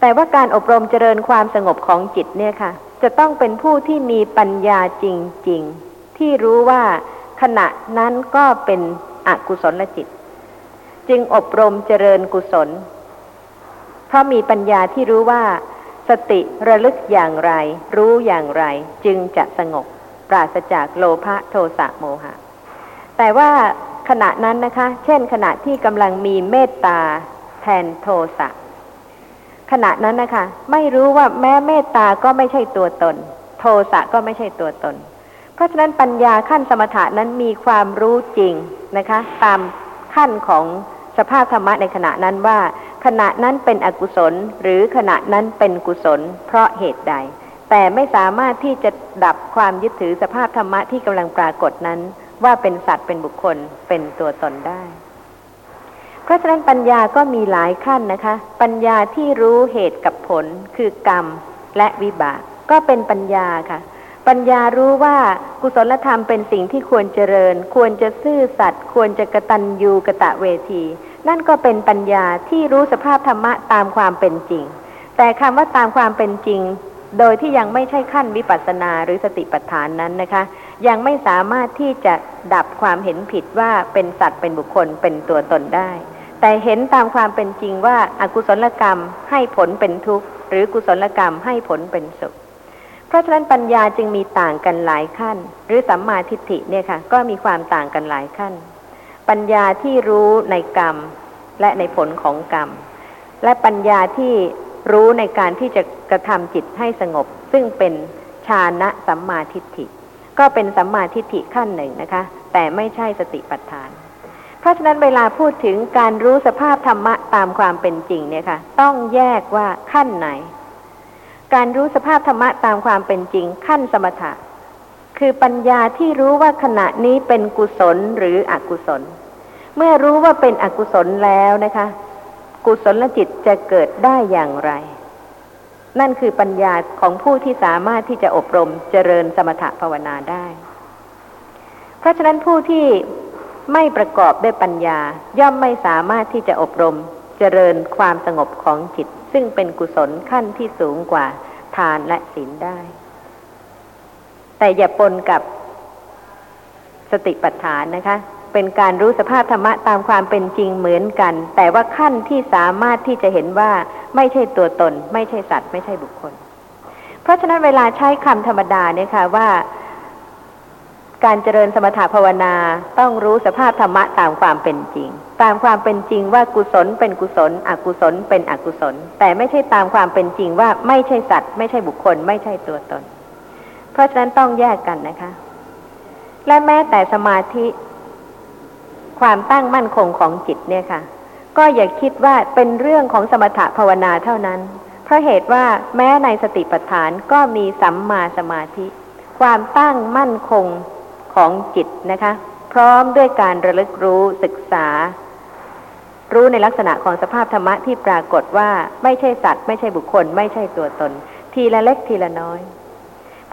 แต่ว่าการอบรมเจริญความสงบของจิตเนี่ยค่ะ จะต้องเป็นผู้ที่มีปัญญาจริง ๆ ที่รู้ว่าขณะนั้นก็เป็นอกุศลจิต จึงอบรมเจริญกุศล เพราะมีปัญญาที่รู้ว่า สติระลึกอย่างไร รู้อย่างไร จึงจะสงบ ปราศจากโลภะโทสะโมหะ แต่ว่า ขณะนั้นนะคะ เช่น ขณะที่กำลังมีเมตตาแทนโทสะขณะนั้นนะคะ ไม่รู้ว่าแม้เมตตาก็ไม่ใช่ตัวตน โทสะก็ไม่ใช่ตัวตน เพราะฉะนั้นปัญญาขั้นสมถะนั้นมีความรู้จริงนะคะ ตามขั้นของสภาพธรรมะในขณะนั้นว่า ขณะนั้นเป็นอกุศล หรือขณะนั้นเป็นกุศล เพราะเหตุใด แต่ไม่สามารถที่จะดับความยึดถือสภาพธรรมะที่กำลังปรากฏนั้น ว่าเป็นสัตว์เป็นบุคคลเป็นตัวตนได้ เพราะฉะนั้นปัญญาก็มีหลายขั้นนะคะ ปัญญาที่รู้เหตุกับผลคือกรรมและวิบาก ก็เป็นปัญญาค่ะ ปัญญารู้ว่ากุศลธรรมเป็นสิ่งที่ควรเจริญ ควรจะซื่อสัตย์ควรจะกระตันยูกระตะเวที นั่นก็เป็นปัญญาที่รู้สภาพธรรมะตามความเป็นจริง แต่คำว่าตามความเป็นจริง โดยที่ยังไม่ใช่ขั้นวิปัสสนาหรือสติปัฏฐานนั้นนะคะ ยังไม่สามารถที่จะดับความเห็นผิดว่าเป็นสัตว์เป็นบุคคลเป็นตัวตนได้ แต่เห็นตามความเป็นจริงว่าอากุศลกรรมให้ผลเป็นทุกข์ หรือกุศลกรรมให้ผลเป็นสุข เพราะฉะนั้นปัญญาจึงมีต่างกันหลายขั้น หรือสัมมาทิฏฐิเนี่ยค่ะ ก็มีความต่างกันหลายขั้น ปัญญาที่รู้ในกรรมและในผลของกรรม และปัญญาที่รู้ในการที่จะกระทำจิตให้สงบ ซึ่งเป็นฌานะสัมมาทิฏฐิ ก็เป็นสัมมาทิฏฐิขั้นหนึ่งนะคะ แต่ไม่ใช่สติปัฏฐาน เพราะฉะนั้นเวลาพูดถึงการรู้สภาพธรรมะตามความเป็นจริงเนี่ยค่ะ ต้องแยกว่าขั้นไหน การรู้สภาพธรรมะตามความเป็นจริง ขั้นสมถะ คือปัญญาที่รู้ว่าขณะนี้เป็นกุศลหรืออกุศล เมื่อรู้ว่าเป็นอกุศลแล้วนะคะ กุศลจิตจะเกิดได้อย่างไร นั่นคือปัญญาของผู้ที่สามารถที่จะอบรมเจริญสมถะภาวนาได้ เพราะฉะนั้นผู้ที่ไม่ประกอบด้วยปัญญาย่อมไม่สามารถที่จะอบรมเจริญความสงบของจิต ซึ่งเป็นกุศลขั้นที่สูงกว่าทานและศีลได้ แต่อย่าปนกับสติปัฏฐานนะคะ เป็นการรู้สภาพธรรมะตามความเป็นจริงเหมือนกัน แต่ว่าขั้นที่สามารถที่จะเห็นว่าไม่ใช่ตัวตน ไม่ใช่สัตว์ ไม่ใช่บุคคล เพราะฉะนั้นเวลาใช้คำธรรมดาเนี่ยค่ะว่า การเจริญสมถภาวนาต้องรู้สภาพธรรมะตามความเป็นจริง ตามความเป็นจริงว่ากุศลเป็นกุศล อกุศล เป็นอกุศล แต่ไม่ใช่ตามความเป็นจริงว่าไม่ใช่สัตว์ ไม่ใช่บุคคล ไม่ใช่ตัวตน เพราะฉะนั้นต้องแยกกันนะคะและแม้แต่สมาธิ ความตั้งมั่นคงของจิตเนี่ยค่ะ ก็อย่าคิดว่าเป็นเรื่องของสมถะภาวนาเท่านั้น เพราะเหตุว่าแม้ในสติปัฏฐานก็มีสัมมาสมาธิ ความตั้งมั่นคงของจิตนะคะ พร้อมด้วยการระลึกรู้ศึกษา รู้ในลักษณะของสภาพธรรมะที่ปรากฏว่าไม่ใช่สัตว์ ไม่ใช่บุคคล ไม่ใช่ตัวตน ทีละเล็กทีละน้อย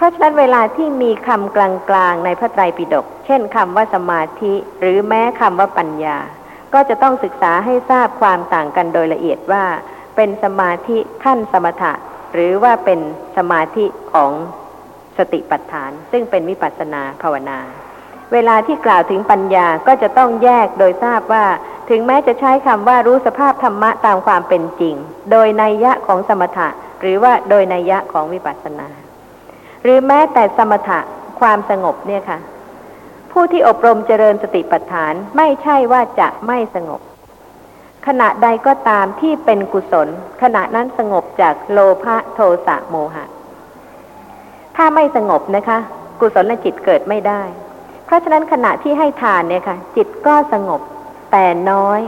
ราะฉะนั้นเวลาที่มีคำกลางๆในพระไตรปิฎกเช่นคำว่าสมาธิ หรือแม้คำว่าปัญญา ก็จะต้องศึกษาให้ทราบความต่างกันโดยละเอียดว่า เป็นสมาธิขั้นสมถะ หรือว่าเป็นสมาธิของสติปัฏฐาน ซึ่งเป็นวิปัสสนาภาวนา เวลาที่กล่าวถึงปัญญาก็จะต้องแยกโดยทราบว่า ถึงแม้จะใช้คำว่ารู้สภาพธรรมะตามความเป็นจริง โดยนัยยะของสมถะ หรือว่าโดยนัยยะของวิปัสสนา หรือแม้แต่สมถะความสงบเนี่ยค่ะ ผู้ที่อบรมเจริญสติปัฏฐานไม่ใช่ว่าจะไม่สงบ ขณะใดก็ตามที่เป็นกุศล ขณะนั้นสงบจากโลภะโทสะโมหะ ถ้าไม่สงบนะคะ กุศลจิตเกิดไม่ได้ เพราะฉะนั้นขณะที่ให้ทานเนี่ยค่ะ จิตก็สงบ แต่น้อย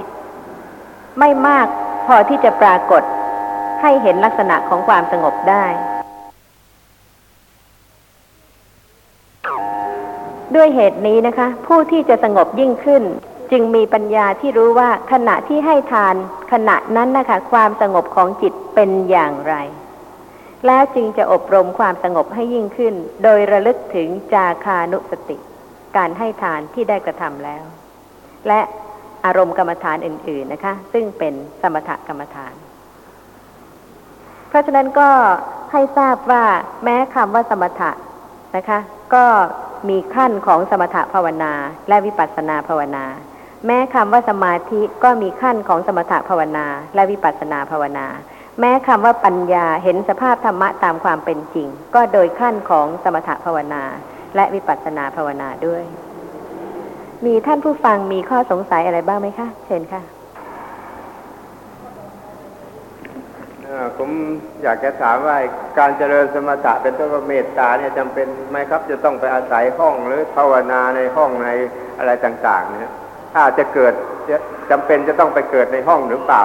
ไม่มากพอที่จะปรากฏให้เห็นลักษณะของความสงบได้ ด้วยเหตุนี้นะคะ ผู้ที่จะสงบยิ่งขึ้น จึงมีปัญญาที่รู้ว่าขณะที่ให้ทาน ขณะนั้นนะคะความสงบของจิตเป็นอย่างไร แล้วจึงจะอบรมความสงบให้ยิ่งขึ้น โดยระลึกถึงจาคานุสติ การให้ทานที่ได้กระทำแล้ว และอารมณ์กรรมฐานอื่น ๆนะคะ ซึ่งเป็นสมถกรรมฐาน เพราะฉะนั้นก็ให้ทราบว่าแม้คำว่าสมถะนะคะ ก็มีขั้นของสมถะภาวนา และวิปัสสนาภาวนา แม้คำว่าสมาธิก็มีขั้นของสมถะภาวนา และวิปัสสนาภาวนา แม้คำว่าปัญญาเห็นสภาพธรรมะตามความเป็นจริง ก็โดยขั้นของสมถะภาวนา และวิปัสสนาภาวนาด้วย มีท่านผู้ฟังมีข้อสงสัยอะไรบ้างไหมคะ เชิญค่ะ ผมอยากจะถามว่าการเจริญสมถะเป็นต้นเมตตาเนี่ยจำเป็นไหมครับ จะต้องไปอาศัยห้องหรือภาวนาในห้องในอะไรต่างๆเนี่ยถ้าจะเกิดจำเป็นจะต้องไปเกิดในห้องหรือเปล่า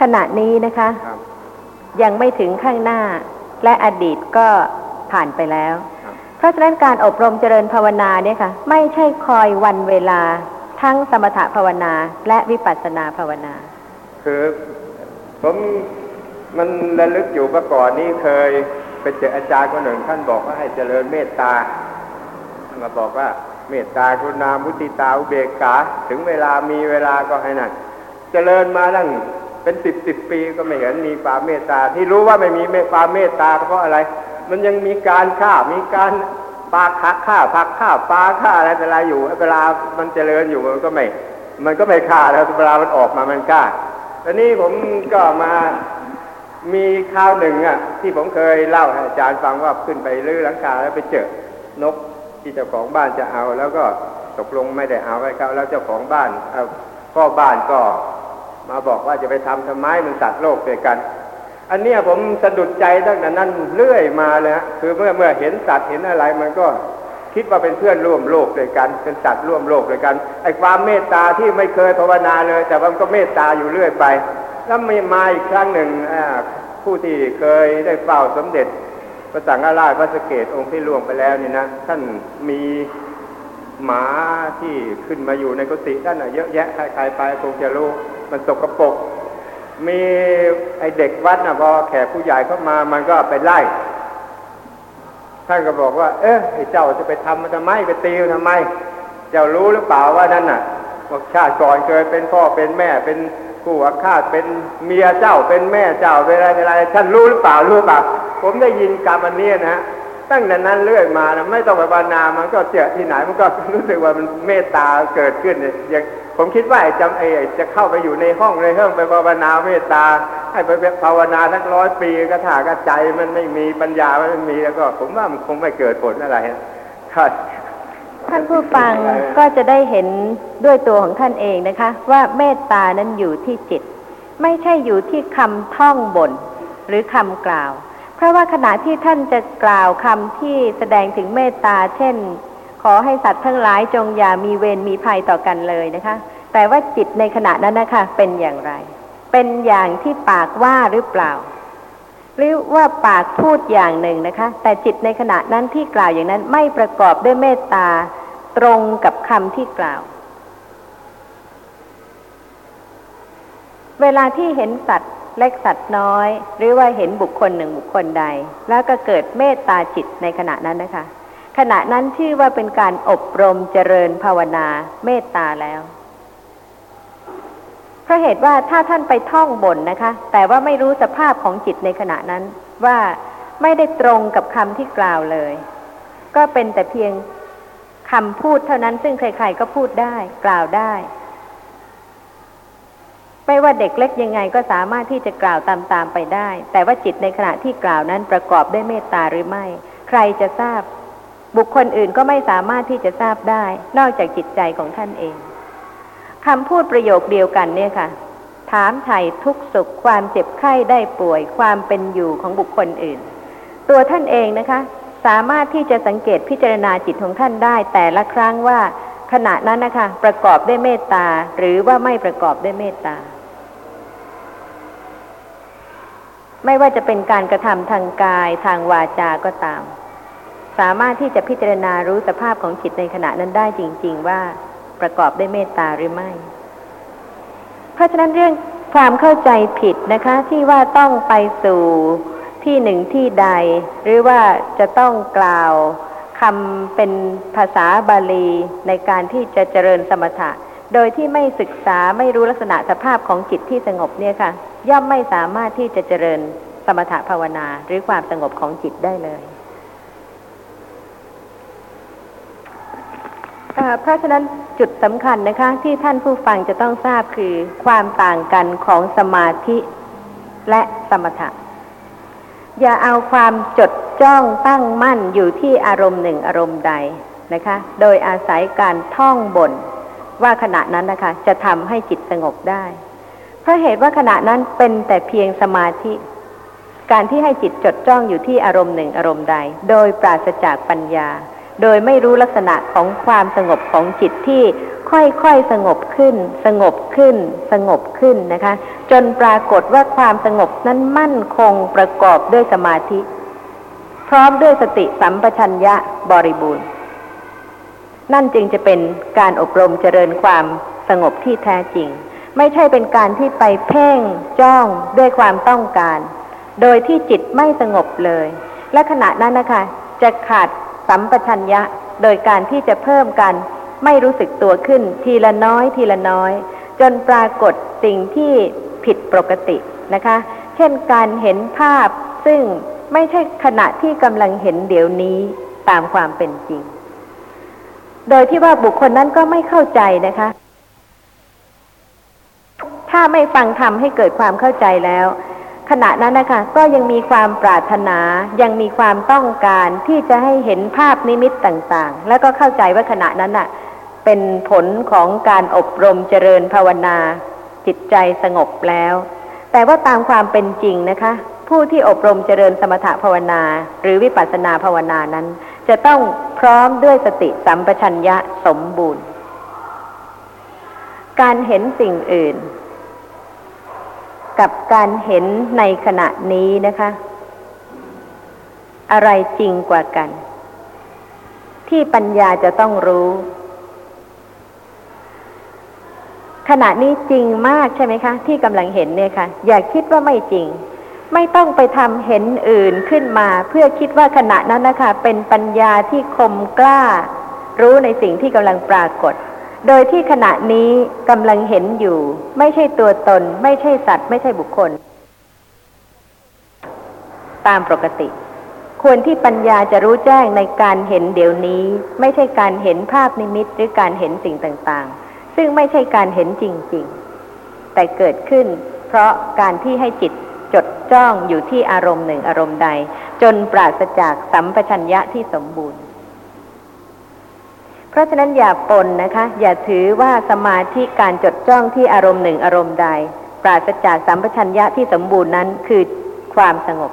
ขณะนี้นะคะครับยังไม่ถึงข้างหน้า และอดีตก็ผ่านไปแล้วครับเพราะฉะนั้นการอบรมเจริญภาวนาเนี่ยค่ะ ไม่ใช่คอยวันเวลาทั้งสมถภาวนาและวิปัสสนาภาวนา คือผมมันระลึกอยู่เมื่อก่อนนี้เคยไปเจออาจารย์คนหนึ่งท่านบอกว่าให้เจริญเมตตาท่านมาบอกว่าเมตตากรุณามุติตาอุเบกขาถึงเวลามีเวลาก็ให้นั่นเจริญมาตั้งเป็นสิบสิบปีก็ไม่เห็นมีความเมตตา ที่รู้ว่าไม่มีเมตความเมตตาเพราะอะไร มันยังมีการฆ่ามีการปาฆ่าฆ่าผักฆ่าปลาฆ่าอะไรแต่อะอยู่เวลามันเจริญอยู่มันก็ไม่ มันก็ไม่ฆ่าแล้วเวลามันออกมามันกล้า ตอนนี้ผมก็มามีคราวหนึ่งอะ ที่ผมเคยเล่าให้อาจารย์ฟังว่าขึ้นไปลื้อหลังคาแล้วไปเจอนกที่เจ้าของบ้านจะเอา แล้วก็ตกลงไม่ได้เอาไว้เขาแล้วเจ้าของบ้านเอาพ่อบ้านก็มาบอกว่าจะไปทำทำไมมันสัตว์โลกด้วยกัน อันเนี้ยผมสะดุดใจตั้งแต่นั้นเรื่อยมาเลยฮะคือเมื่อเมื่อเห็นสัตว์เห็นอะไรมันก็ คิดว่าเป็นเพื่อนร่วมโลกด้วยกัน เป็นสัตว์ร่วมโลกด้วยกันไอ้ความเมตตาที่ไม่เคยภาวนาเลย แต่วันก็เมตตาอยู่เรื่อยไป แล้วมีมาอีกครั้งหนึ่งผู้ที่เคยได้เฝ้าสมเด็จพระสังฆราชพระสเกตองค์ที่ล่วงไปแล้วนี่นะท่านมีหมาที่ขึ้นมาอยู่ในกุฏิท่านเยอะแยะใครๆไปคงจะรู้มันสกปรกมีไอเด็กวัดนะพอแขกผู้ใหญ่เข้ามามันก็ไปไล่ ท่านก็บอกว่า เอ๊ะไอ้เจ้าจะไปทำมันทำไมไปตีมันทำไม เจ้ารู้หรือเปล่าว่านั่นน่ะบอกชาติก่อนเคยเป็นพ่อเป็นแม่เป็นกู้อาฆาตเป็นเมียเจ้าเป็นแม่เจ้าเป็นอะไรเป็นอะไรท่านรู้หรือเปล่ารู้เปล่าผมได้ยินกรรมอันนี้นะฮะตั้งแต่นั้นเรื่อยมานะไม่ต้องไปบานามันก็เจอที่ไหนมันก็รู้สึกว่ามันเมตตาเกิดขึ้นเนี่ย ผมคิดว่าไอ้จำไอ้จะเข้าไปอยู่ในห้องในห้องไปภาวนาเมตตา ให้ไปภาวนาทั้งร้อยปีก็ถากระใจมันไม่มีปัญญามันไม่มีแล้วก็ ผมว่ามันคงไม่เกิดผลอะไรครับท่านผู้ฟังก็จะได้เห็นด้วยตัวของท่านเองนะคะ ว่าเมตตานั้นอยู่ที่จิต ไม่ใช่อยู่ที่คำท่องบนหรือคำกล่าว เพราะว่าขณะที่ท่านจะกล่าวคำที่แสดงถึงเมตตา เช่น ขอให้สัตว์ทั้งหลายจงอย่ามีเวรมีภัยต่อกันเลยนะคะ แต่ว่าจิตในขณะนั้นนะคะ เป็นอย่างไร เป็นอย่างที่ปากว่าหรือเปล่า หรือว่าปากพูดอย่างหนึ่งนะคะ แต่จิตในขณะนั้นที่กล่าวอย่างนั้นไม่ประกอบด้วยเมตตาตรงกับคำที่กล่าว เวลาที่เห็นสัตว์เล็กสัตว์น้อย หรือว่าเห็นบุคคลหนึ่งบุคคลใด แล้วก็เกิดเมตตาจิตในขณะนั้นนะคะ ขณะนั้นชื่อว่าเป็นการอบรมเจริญภาวนาเมตตาแล้วเพราะเหตุว่าถ้าท่านไปท่องบนนะคะ แต่ว่าไม่รู้สภาพของจิตในขณะนั้นว่าไม่ได้ตรงกับคำที่กล่าวเลย ก็เป็นแต่เพียงคคำพูดเท่านั้นซึ่งใครๆก็พูดได้กล่าวได้ ไม่ว่าเด็กเล็กยังไงก็สามารถที่จะกล่าวตามๆไปได้ แต่ว่าจิตในขณะที่กล่าวนั้นประกอบด้วยเมตตาหรือไม่ ใครจะทราบ บุคคลอื่นก็ไม่สามารถที่จะทราบได้ นอกจากจิตใจของท่านเองคำพูดประโยคเดียวกันเนี่ยค่ะ ถามไถ่ทุกสุขความเจ็บไข้ได้ป่วย ความเป็นอยู่ของบุคคลอื่น ตัวท่านเองนะคะ สามารถที่จะสังเกตพิจารณาจิตของท่านได้ แต่ละครั้งว่าขณะนั้นนะคะ ประกอบด้วยเมตตาหรือว่าไม่ประกอบด้วยเมตตาไม่ว่าจะเป็นการกระทำทางกายทางวาจาก็ตาม สามารถที่จะพิจารณารู้สภาพของจิตในขณะนั้นได้จริง ๆ ว่าประกอบด้วยเมตตาหรือไม่ เพราะฉะนั้นเรื่องความเข้าใจผิดนะคะ ที่ว่าต้องไปสู่ที่หนึ่งที่ใด หรือว่าจะต้องกล่าวคำเป็นภาษาบาลีในการที่จะเจริญสมถะ โดยที่ไม่ศึกษาไม่รู้ลักษณะสภาพของจิตที่สงบเนี่ยค่ะ ย่อมไม่สามารถที่จะเจริญสมถะภาวนาหรือความสงบของจิตได้เลย เพราะฉะนั้นจุดสำคัญนะคะที่ท่านผู้ฟังจะต้องทราบคือความต่างกันของสมาธิและสมถะ อย่าเอาความจดจ้องตั้งมั่นอยู่ที่อารมณ์หนึ่งอารมณ์ใดนะคะ โดยอาศัยการท่องบนว่าขณะนั้นนะคะ จะทำให้จิตสงบได้ เพราะเหตุว่าขณะนั้นเป็นแต่เพียงสมาธิ การที่ให้จิตจดจ้องอยู่ที่อารมณ์หนึ่งอารมณ์ใด โดยปราศจากปัญญา โดยไม่รู้ลักษณะของความสงบของจิตที่ค่อยๆสงบขึ้น สงบขึ้น สงบขึ้นนะคะ จนปรากฏว่าความสงบนั้นมั่นคงประกอบด้วยสมาธิ พร้อมด้วยสติสัมปชัญญะบริบูรณ์ นั่นจึงจะเป็นการอบรมเจริญความสงบที่แท้จริง ไม่ใช่เป็นการที่ไปเพ่งจ้องด้วยความต้องการ โดยที่จิตไม่สงบเลย และขณะนั้นนะคะ จะขาด สัมปชัญญะ โดยการที่จะเพิ่มกัน ไม่รู้สึกตัวขึ้น ทีละน้อยทีละน้อย จนปรากฏสิ่งที่ผิดปกตินะคะ เช่นการเห็นภาพซึ่งไม่ใช่ขณะที่กำลังเห็นเดี๋ยวนี้ตามความเป็นจริง โดยที่ว่าบุคคลนั้นก็ไม่เข้าใจนะคะ ถ้าไม่ฟังธรรมให้เกิดความเข้าใจแล้ว ขณะนั้นนะคะก็ยังมีความปรารถนายังมีความต้องการที่จะให้เห็นภาพนิมิตต่างๆ แล้วก็เข้าใจว่าขณะนั้นน่ะเป็นผลของการอบรมเจริญภาวนา จิตใจสงบแล้ว แต่ว่าตามความเป็นจริงนะคะ ผู้ที่อบรมเจริญสมถภาวนา หรือวิปัสสนาภาวนานั้น จะต้องพร้อมด้วยสติสัมปชัญญะสมบูรณ์ การเห็นสิ่งอื่น กับการเห็นในขณะนี้นะคะ อะไรจริงกว่ากัน ที่ปัญญาจะต้องรู้ ขณะนี้จริงมากใช่ไหมคะ ที่กำลังเห็นเนี่ยคะ่ะ อย่าคิดว่าไม่จริง ไม่ต้องไปทำเห็นอื่นขึ้นมา เพื่อคิดว่าขณะนั้นนะคะ เป็นปัญญาที่คมกล้า รู้ในสิ่งที่กำลังปรากฏ โดยที่ขณะนี้กำลังเห็นอยู่ ไม่ใช่ตัวตน ไม่ใช่สัตว์ ไม่ใช่บุคคล ตามปกติ ควรที่ปัญญาจะรู้แจ้งในการเห็นเดี๋ยวนี้ ไม่ใช่การเห็นภาพนิมิตหรือการเห็นสิ่งต่างๆ ซึ่งไม่ใช่การเห็นจริง ๆ แต่เกิดขึ้น เพราะการที่ให้จิตจดจ้องอยู่ที่อารมณ์หนึ่งอารมณ์ใด จนปราศจากสัมปชัญญะที่สมบูรณ์ เพราะฉะนั้นอย่าปนนะคะ อย่าถือว่าสมาธิการจดจ้องที่อารมณ์หนึ่งอารมณ์ใด ปราศจากสัมปชัญญะที่สมบูรณ์นั้นคือความสงบ